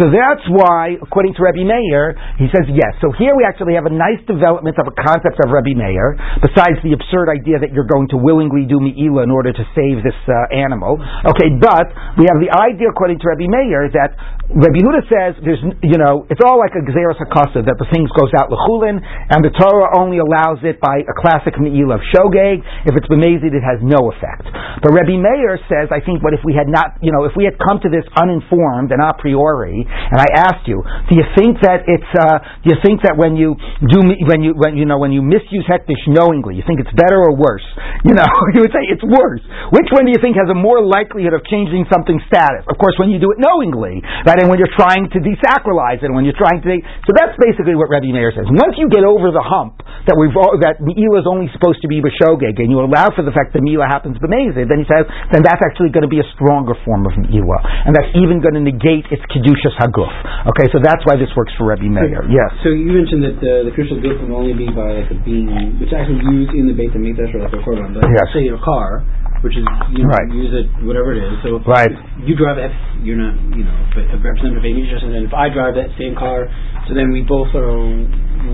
so that's why, according to Rabbi Meir, he says yes. So here we actually have a nice development of a concept of Rabbi Meir, besides the absurd idea that you're going to willingly do mi'ila in order to save this uh, animal. Okay, but we have the idea, according to Rabbi Meir, that Rabbi Huda says there's, you know, it's all like a gzeras hakasa that the things goes out lechulin, and the Torah only allows it by a classic me'ila of shogeg. If it's bemazid, it has no effect. But Rabbi Meir says, I think, what if we had not, you know, if we had come to this uninformed and a priori, and I asked you, do you think that it's, uh, do you think that when you do, when you, when you know, when you misuse hektish knowingly, you think it's better or worse? <laughs> You know, you would say it's worse. Which one do you think has a more likelihood of changing something's status? Of course, when you do it knowingly, right? and when you're trying to desacralize it, and when you're trying to, so that's basically what Rebbe Meir says. Once you get over the hump that we've that Meila is only supposed to be b'shogeg, and you allow for the fact that Meila happens b'mezid, then he says, then that's actually going to be a stronger form of Meila, and that's even going to negate its kedushas haguf. Okay, so that's why this works for Rebbe Meir. Yes. So you mentioned that uh, the crucial haguf can only be by like a beam, which is actually used in the Beit Hamikdash or like a korban. But yes. say your car which is you know, right. use it whatever it is. So right. you drive it, you're not you know but a representative of Asia, and then if I drive that same car, so then we both are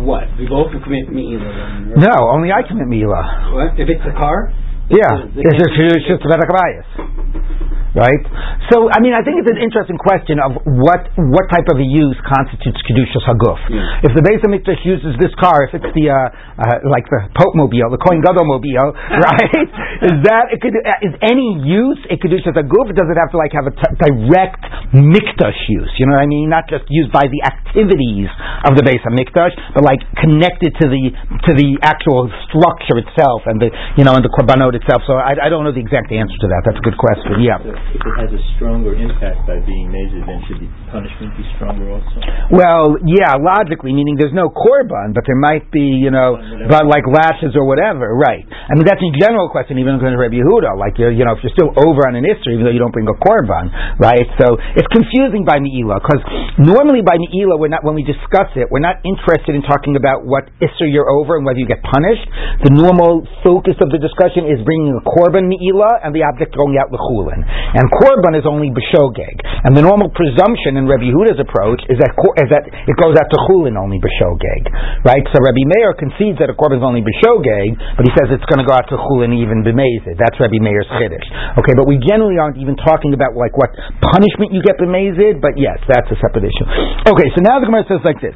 what? We both commit meila. Right? No, only I commit meila. What if it's a car? Yeah, it's just it's just about a right? So, I mean, I think it's an interesting question of what what type of a use constitutes kedushas haguf. Yeah. If the Beis Hamikdash uses this car, if it's the uh, uh, like the Pope mobile, the Kohen Gadol mobile, <laughs> right? is that it could is any use a kedushas haguf? Does it have to like have a t- direct mikdash use? You know what I mean? Not just used by the activities of the Beis Hamikdash, but like connected to the to the actual structure itself and the you know and the korbanot itself. So I, I don't know the exact answer to that. That's a good question. Yeah if it has a stronger impact by being measured, then should the punishment be stronger also? Well, yeah, logically, meaning there's no korban, but there might be, you know, but like lashes or whatever, right? I mean, that's a general question, even according to Rabbi Yehuda. Like, you know, if you're still over on an Isser, even though you don't bring a korban, right? So it's confusing by Me'ila, because normally by Me'ila, we're not, when we discuss it, we're not interested in talking about what Isser you're over and whether you get punished. The normal focus of the discussion is bringing a korban Me'ila and the object going out L'chulin. And korban is only b'shogeg. And the normal presumption in Rabbi Huda's approach is that is that it goes out to chulin only b'shogeg, right? So Rabbi Meir concedes that a korban is only b'shogeg, but he says it's going to go out to chulin even b'mezid. That's Rabbi Meir's chiddush. Okay, but we generally aren't even talking about like what punishment you get b'mezid, but yes, that's a separate issue. Okay, so now the Gemara says like this.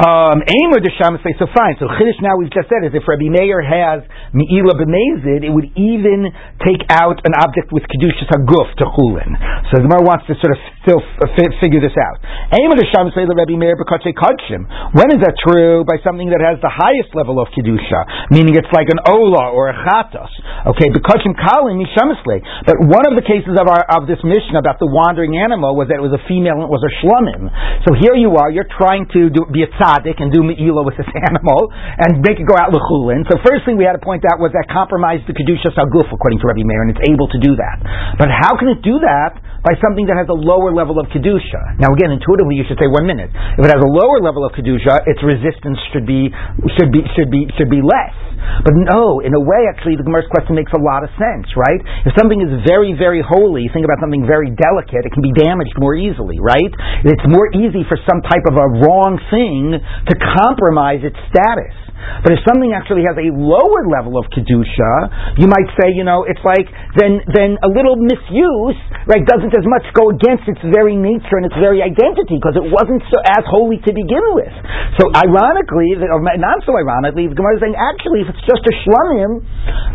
Um, Aimer de say so fine. So Chiddush now we've just said is if Rabbi Meir has Me'ila b'mezid, it would even take out an object with Kedushas HaGuf to Chulin. So the Gemara wants to sort of still f- figure this out. Aimer de say the Rabbi Meir b'kache kadshim. When is that true? By something that has the highest level of Kedusha, meaning it's like an Ola or a Chatos. Okay, b'kachim kalim mishamasle. But one of the cases of our of this mishnah about the wandering animal was that it was a female and it was a shlomim. So here you are, you're trying to do, be a tzaddik and do me'ila with this <laughs> animal and make it go out lechulin. So first thing we had to point out was that compromised the kedushas haguf according to Rabbi Meir, and it's able to do that. But how can it do that by something that has a lower level of kedusha? Now again, intuitively you should say one minute. If it has a lower level of kedusha, its resistance should be should be should be should be less. But no, in a way, actually, the Gemara's question makes a lot of sense, right? If something is very, very holy, think about something very delicate, it can be damaged more easily, right? It's more easy for some type of a wrong thing to compromise its status. But if something actually has a lower level of kedusha, you might say, you know, it's like then then a little misuse, right, doesn't as much go against its very nature and its very identity because it wasn't so as holy to begin with. So ironically, or not so ironically, the Gemara is saying actually, if it's just a shlamim,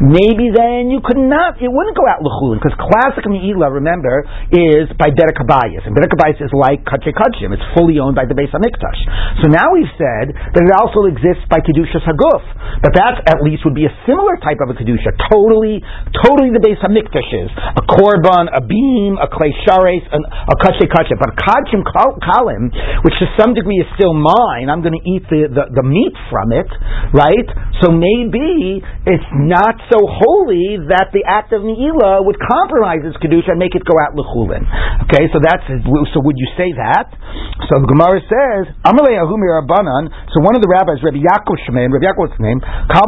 maybe then you could not, it wouldn't go out lechulin because classic meila, remember, is by Bedek and Bedek is like kachei kachim; it's fully owned by the Beis Hamikdash. So now we've said that it also exists by Kedushas Haguf. But that at least would be a similar type of a Kedusha. Totally, totally the Beis hamikdashes, a korban, a beam, a klei sharis, a kache kache. But a kachim kalim, which to some degree is still mine, I'm going to eat the, the, the meat from it, right? So maybe it's not so holy that the act of Me'ilah would compromise its Kedusha and make it go out L'chulin. Okay, so that's, so would you say that? So the Gemara says, Amalei Ahumi Rabbanan, so one of the rabbis, Rabbi Yaakov Shemaim, Rabbi Yaakov's name, Kal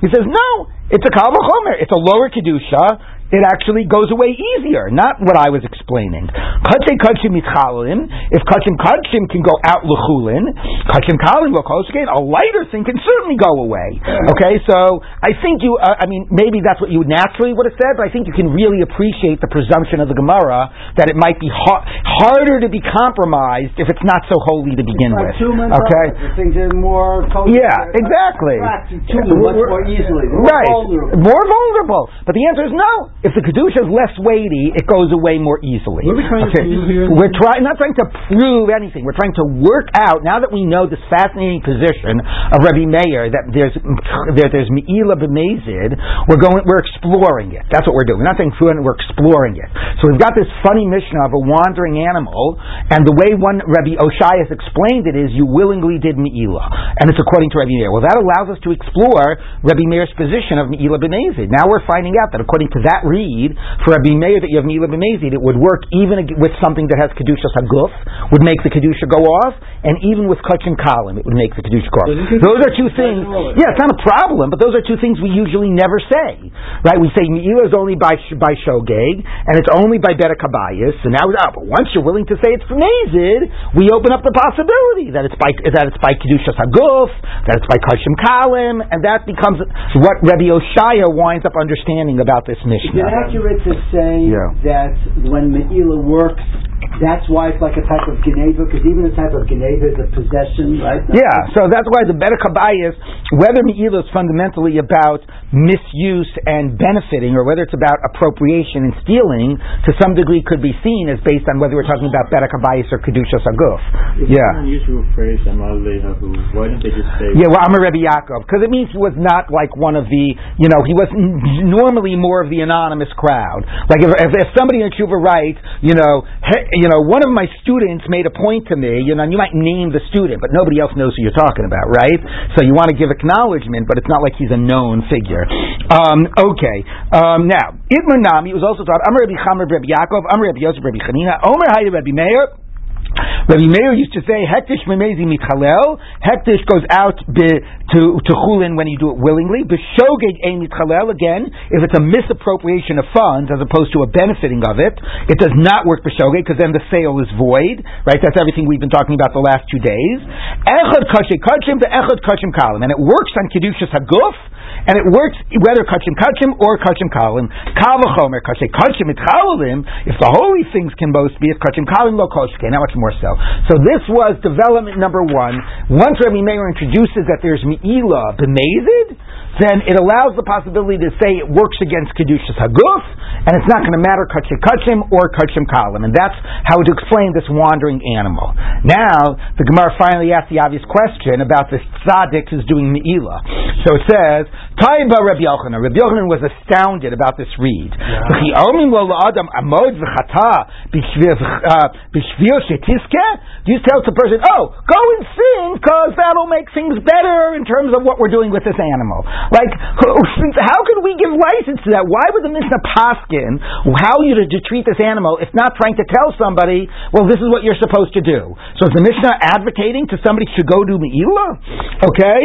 He says, no, it's a Kal It's a lower Kedusha, it actually goes away easier. Not what I was explaining. Kachem kachim mitchalim. If kachim kachim can go out lechulin, kachim kalim again. A lighter thing can certainly go away. Okay, so I think you. Uh, I mean, maybe that's what you naturally would have said, but I think you can really appreciate the presumption of the Gemara that it might be ha- harder to be compromised if it's not so holy to begin like with. Okay, things are more. Yeah, exactly. much more easily. More right, vulnerable. more vulnerable. But the answer is no. If the kedusha is less weighty, it goes away more easily. What are we trying okay. to prove here? We're trying not trying to prove anything. We're trying to work out now that we know this fascinating position of Rabbi Meir that there's that there's Meila b'Mezid. We're going we're exploring it. That's what we're doing. We're not saying fluent. We're exploring it. So we've got this funny mishnah of a wandering animal, and the way one Rabbi Oshai has explained it is you willingly did Meila, and it's according to Rabbi Meir. Well, that allows us to explore Rabbi Meir's position of Meila b'Mezid. Now we're finding out that according to that read for Rabbi Meir that you have Me'ila B'Mezid, it would work even with something that has Kedushas Haguf, would make the Kedusha go off, and even with Kachin Kalim, it would make the Kedusha go off. Those are two things, yeah, it's not a problem, but those are two things we usually never say. Right? We say Meila is only by, by Shogeg, and it's only by Bedek Habayis, and now, oh, but once you're willing to say it's B'Mezid, we open up the possibility that it's by, that it's by Kedushas Haguf, that it's by Kachin Kalim, and that becomes what Rabbi Oshaya winds up understanding about this Mishnah it accurate to say yeah. that when Me'ila works, that's why it's like a type of Geneva? Because even a type of Geneva is a possession, right? yeah, so that's why the Bedek Habayis, whether Me'ila is fundamentally about misuse and benefiting, or whether it's about appropriation and stealing, to some degree could be seen as based on whether we're talking about Bedek Habayis or Kedushas Haguf. Yeah. an unusual phrase, Amal Why don't they just say... Yeah, well, Amar Rebbe Yaakov, because it means he was not like one of the, you know, he was normally more of the anonymous anonymous crowd. Like if, if, if somebody in Tshuva writes, you know, hey, you know, one of my students made a point to me, you know, and you might name the student, but nobody else knows who you're talking about, right? So you want to give acknowledgement, but it's not like he's a known figure. Um, okay. Um, now, Itmar Nami was also taught, Amr Rabbi Chamer Rabbi Yaakov, Amr Rabbi Yosef Rabbi Chanina, Omer Hayde Rabbi Meir, Rabbi Meir used to say, Hektish memezi mitchalel. Hektish goes out be, to, to chulin when you do it willingly. B'shogeg ein mitchalel. Again, if it's a misappropriation of funds as opposed to a benefiting of it, it does not work b'shogeg because then the sale is void. Right? That's everything we've been talking about the last two days. Echad kashem kachim, the echad kachim kalim. And it works on kedushas haguf and it works whether kachim kachim or kachim kalim. Kal v'chomer kachim kachim itchalalim. If the holy things can both be, if kachim kalim lo koshke, how much more so? So this was development number one. Once Rabbi Meir introduces that there's mi'ila b'mezid, then it allows the possibility to say it works against Kedushas Haguf, and it's not going to matter Kachim Kachim or Kachim Kalim. And that's how to explain this wandering animal. Now, the Gemara finally asks the obvious question about this tzaddik who's doing Me'ila. So it says, Taiba Rabbi Yochanan. Rabbi Yochanan was astounded about this read. Uh, do you tell the person, oh, go and sing because that'll make things better in terms of what we're doing with this animal? Like, how can we give license to that? Why would the Mishnah Paskin how you to, treat this animal if not trying to tell somebody, well, this is what you're supposed to do? So is the Mishnah advocating to somebody to go do Me'ilah? Okay?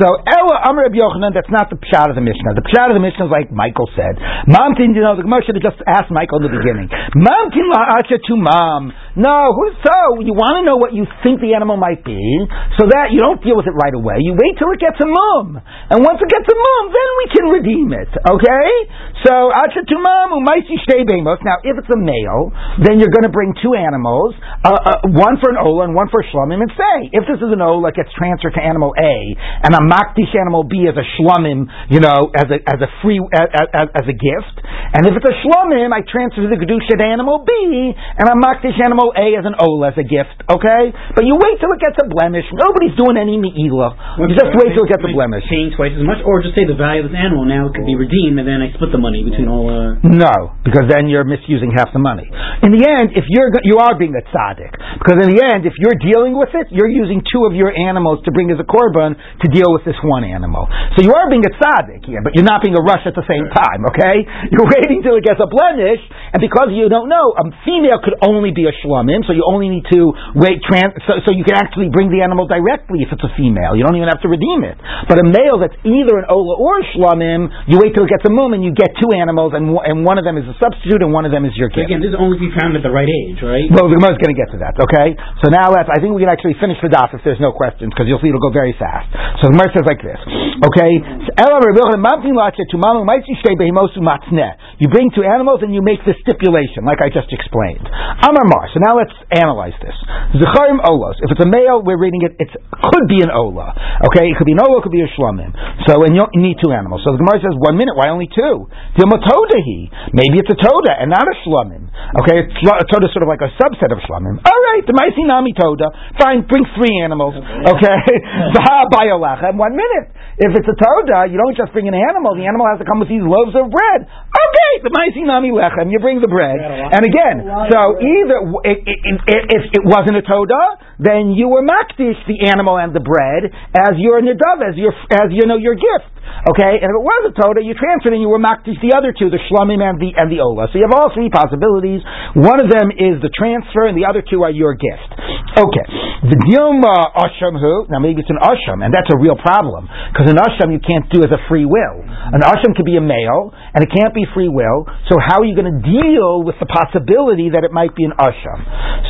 So, Ella Amr Yochanan, that's not the pshat of the Mishnah. The pshat of the Mishnah is like Michael said. Mamtin, you know, the Gemara should have just asked Michael in the beginning. Mamtin la'acha to mom. No, so you want to know what you think the animal might be, so that you don't deal with it right away. You wait till it gets a mum. And once it gets a mum, then we can redeem it. Okay? So. Now, if it's a male, then you're going to bring two animals, uh, uh, one for an ola and one for a shlomim, and say, if this is an ola, it gets transferred to animal A, and a makdish animal B as a shlomim, you know, as a, as a free, as, as, as a gift, And if it's a shlomim, I transfer to the kedusha to animal B, and I makdish animal A as an ola as a gift. Okay, but you wait till it gets a blemish. Nobody's doing any meila. You just wait till it gets a blemish. Paying twice as much, or just say the value of this animal now it could be redeemed, and then I split the money between all. Uh... No, because then you're misusing half the money. In the end, if you're you are being a tzaddik, because in the end, if you're dealing with it, you're using two of your animals to bring as a korban to deal with this one animal. So you are being a tzaddik here, but you're not being a rush at the same time. Okay, <laughs> you're waiting till it gets a blemish, and because you don't know, a female could only be a shlomim, so you only need to wait. Trans- so, so you can actually bring the animal directly if it's a female. You don't even have to redeem it. But a male that's either an ola or a shlomim, you wait till it gets a mum, and you get two animals, and and one of them is a substitute, and one of them is your gift. Again, this is only be found at the right age, right? Well, the is going to get to that. Okay, so now let's. I think we can actually finish the daf if there's no questions, because you'll see it'll go very fast. So the Gemara says like this. Okay, you bring two animals and you make the stipulation, like I just explained. Amar Mar. So now let's analyze this. Zecharim olos. If it's a male, we're reading it. It could be an ola. Okay, it could be an ola, it could be a shlomim. So and you need two animals. So the Gemara says one minute. Why only two? Dilmatodahi. Maybe it's a toda and not a shlomim. Okay, a toda is sort of like a subset of shlomim. All right, the Maisi Nami toda. Fine, bring three animals. Okay, <laughs> and one minute. If it's a toda, you don't just bring an animal. The animal has to come with these loaves of bread. Okay, the Maisi Nami lechem. You bring the bread. And again, so either if it wasn't a toda, then you were makdish the animal and the bread as your nidav, as your as you know your gift. Okay, and if it was a toda, you transferred and you were makdish the other two, the shlomim and the and the ola. So you have all three possibilities. One of them is the transfer, and the other two are your gift. Okay, the dilma asham who now maybe it's an asham, and that's a real problem because an asham you can't do as a free will. An asham could be a male, and it can't be free will. So how are you going to deal with the possibility that it might be an asham?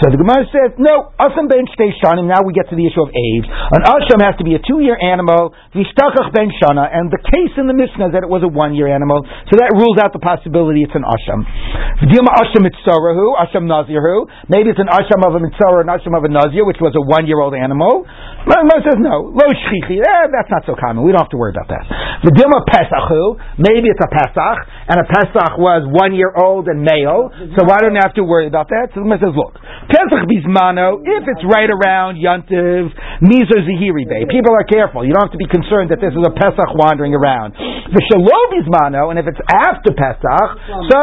So the Gemara says no. Asham ben shtei shanim. Now we get to the issue of age. An asham has to be a two-year animal. Vishtachach ben shana, and the case in the Mishnah that it was a one-year animal. So that rules out the possibility it's an asham. V'dilma asham mitzarahu, asham nazirhu. Maybe it's an asham of a mitzarah, an asham of a nazir, which was a one-year-old animal. Moshe says no. Lo shchichi. Eh, that's not so common. We don't have to worry about that. V'dilma pesachu. Maybe it's a pesach, and a pesach was one year old and male. So why don't have to worry about that? So the says, look, pesach bismano. If it's right around yontiv mizer zihiri bay, people are careful. You don't have to be concerned that this is a pesach wandering around. The shalom bismano, and if it's after pesach, so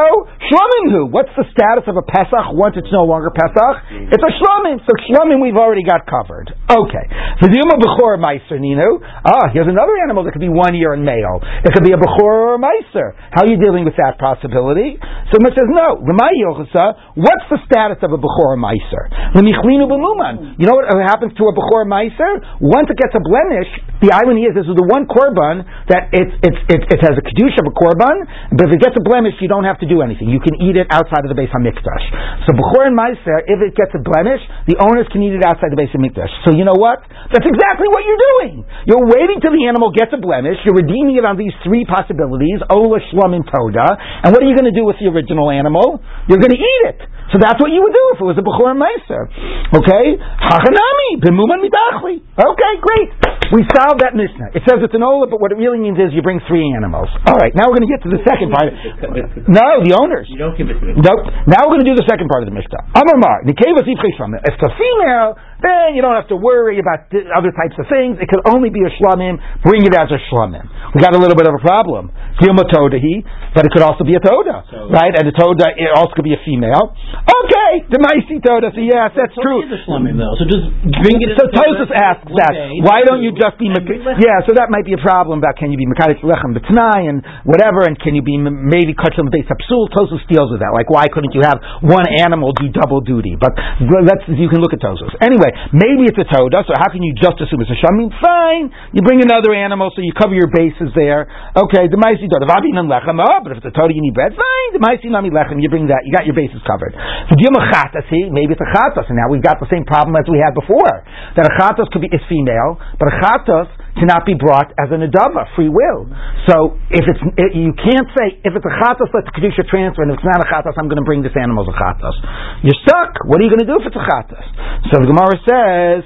shlomim who? What's the status of a pesach once it's no longer pesach? It's a shlomim. So shlomim we've already got covered. Okay. The Yuma bechor meiser ninu. Ah, here's another animal that could be one year and male. It could be a bechor or a meiser. How are you dealing with that possibility? So it says no. What's the status of a bechor or meiser? You know what happens to a bechor meiser? Once it gets a blemish, the irony is this is the one korban that it's, it's, it, it has a kedusha of a korban, but if it gets a blemish, you don't have to do anything. You can eat it outside of the Beis hamikdash. So bechor and meiser, if it gets a blemish, the owners can eat it outside the base So you know what? That's exactly what you're doing. You're waiting till the animal gets a blemish. You're redeeming it on these three possibilities: ola, shlom, and toda. And what are you going to do with the original animal? You're going to eat it. So that's what you would do if it was a bechor and meiser. Okay, hachanami b'muman midachli. Okay, great. We solved that mishnah. It says it's an ola, but what it really means is you bring three animals. All right, now we're going to get to the second part. No, the owners. You don't give it to them. Nope. Now we're going to do the second part of the mishnah. Amar Mar, if it's a female, then you don't have to worry about other types of things. It could only be a shlamim. Bring it as a shlamim. We got a little bit of a problem. But it could also be a toda, right? And a toda it also could be a female. Okay, the maisi toda. So yes, that's So true. it is a shlomim though. So just bring it. So into Tosfos asks that. day, Why don't you just be and mek- bring lechem. yeah? So that might be a problem about can you be mekadesh lechem b'tnai and whatever, and can you be m- maybe kachel base absul? Tosfos deals with that. Like why couldn't you have one animal do double duty? But let's you can look at Tosfos anyway. Maybe it's a toda. So how can you just assume it's a shlamim? Fine, you bring another animal so you cover your bases there. Okay, the maisi toda. Vabin and lechem. Oh, but if it's a toda, you need bread. Fine, the maisi nami lechem. You bring that. You got your bases covered. So dilma chatasi. Maybe it's a chatas, and now we've got the same problem as we had before. That a chatas could be is female, but a chatas cannot be brought as an adava, free will. So if it's it, you can't say if it's a chatas, let the kedusha transfer, and if it's not a chatas, I'm going to bring this animal as a chatas. You're stuck. What are you going to do if it's a chatas? So the Gemara says,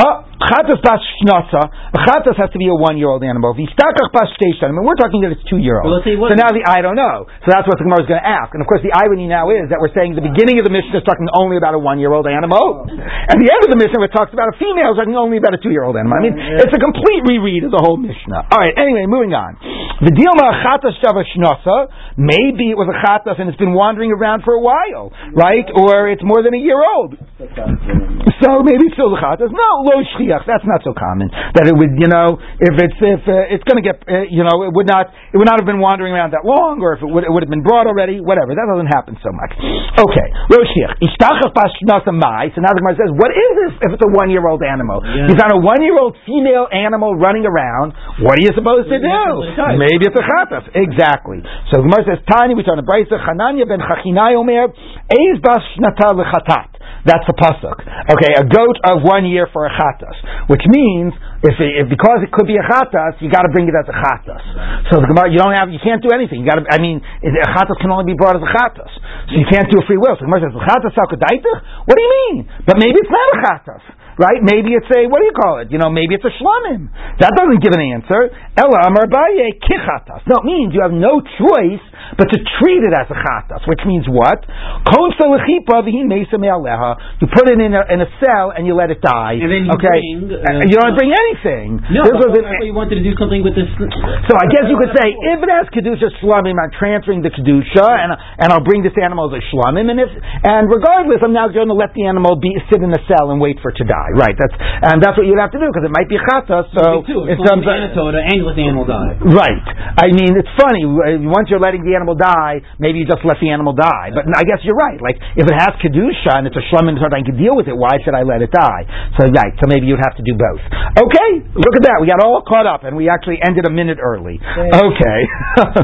Oh, chatas bas shnasa. A chatas has to be a one-year-old animal. Vistakach bas shteishan. I mean, we're talking that it's two-year-old. Well, so now the I don't know. So that's what the Gemara is going to ask. And of course, the irony now is that we're saying the beginning of the Mishnah is talking only about a one-year-old animal, and the end of the Mishnah it talks about a female is talking only about a two-year-old animal. I mean, it's a complete reread of the whole Mishnah. All right. Anyway, moving on. The deal chatas shava shnasa. Maybe it was a chatas and it's been wandering around for a while, right? Or it's more than a year old. So maybe it's still the chatas. No, shchiach. That's not so common. That it would, you know, if it's if uh, it's going to get, uh, you know, it would not it would not have been wandering around that long, or if it would it would have been brought already. Whatever. That doesn't happen so much. Okay, lo shchiach. Ishtachach mai. So now the Gemara says, what is this if it's a one year old animal? You found a one year old female animal running around. What are you supposed to do? Maybe it's a chatas. Exactly. So the Gemara says, Tani, we turn to Brisa, Hananya ben Chachinai Omer, Eiz bas shnata lechatat. That's the pasuk. Okay, a goat of one year for a chatas, which means if, it, if because it could be a chatas, you got to bring it as a chatas. So the Gemara, you don't have, you can't do anything. You got to. I mean, a chatas can only be brought as a chatas, so you can't do a free will. So the Gemara says, "Chatas salkadaitach." What do you mean? But maybe it's not a chatas. Right? Maybe it's a, what do you call it? You know, maybe it's a shlamim. That doesn't give an answer. Ella amar baye kichatas. No, it means you have no choice but to treat it as a chatas, which means what? Kon selechipa v'hi mesa me'aleha. You put it in a, in a cell and you let it die. And then you okay? bring, uh, you don't bring anything. No, This was an- you wanted to do something with this. <laughs> so I guess you could say, if it has kedusha shlamim, I'm transferring the kedusha, and and I'll bring this animal as a shlamim, and if and regardless, I'm now going to let the animal be sit in a cell and wait for it to die. Right? That's and that's what you'd have to do because it might be chata. So too. in It's terms the of anatoda and let the animal die. Right. I mean, it's funny. Once you're letting the animal die, maybe you just let the animal die. But I guess you're right. Like, if it has kedusha and it's a shlum and I can deal with it, why should I let it die? So, right. So maybe you'd have to do both. Okay. Look at that. We got all caught up and we actually ended a minute early. Okay. <laughs>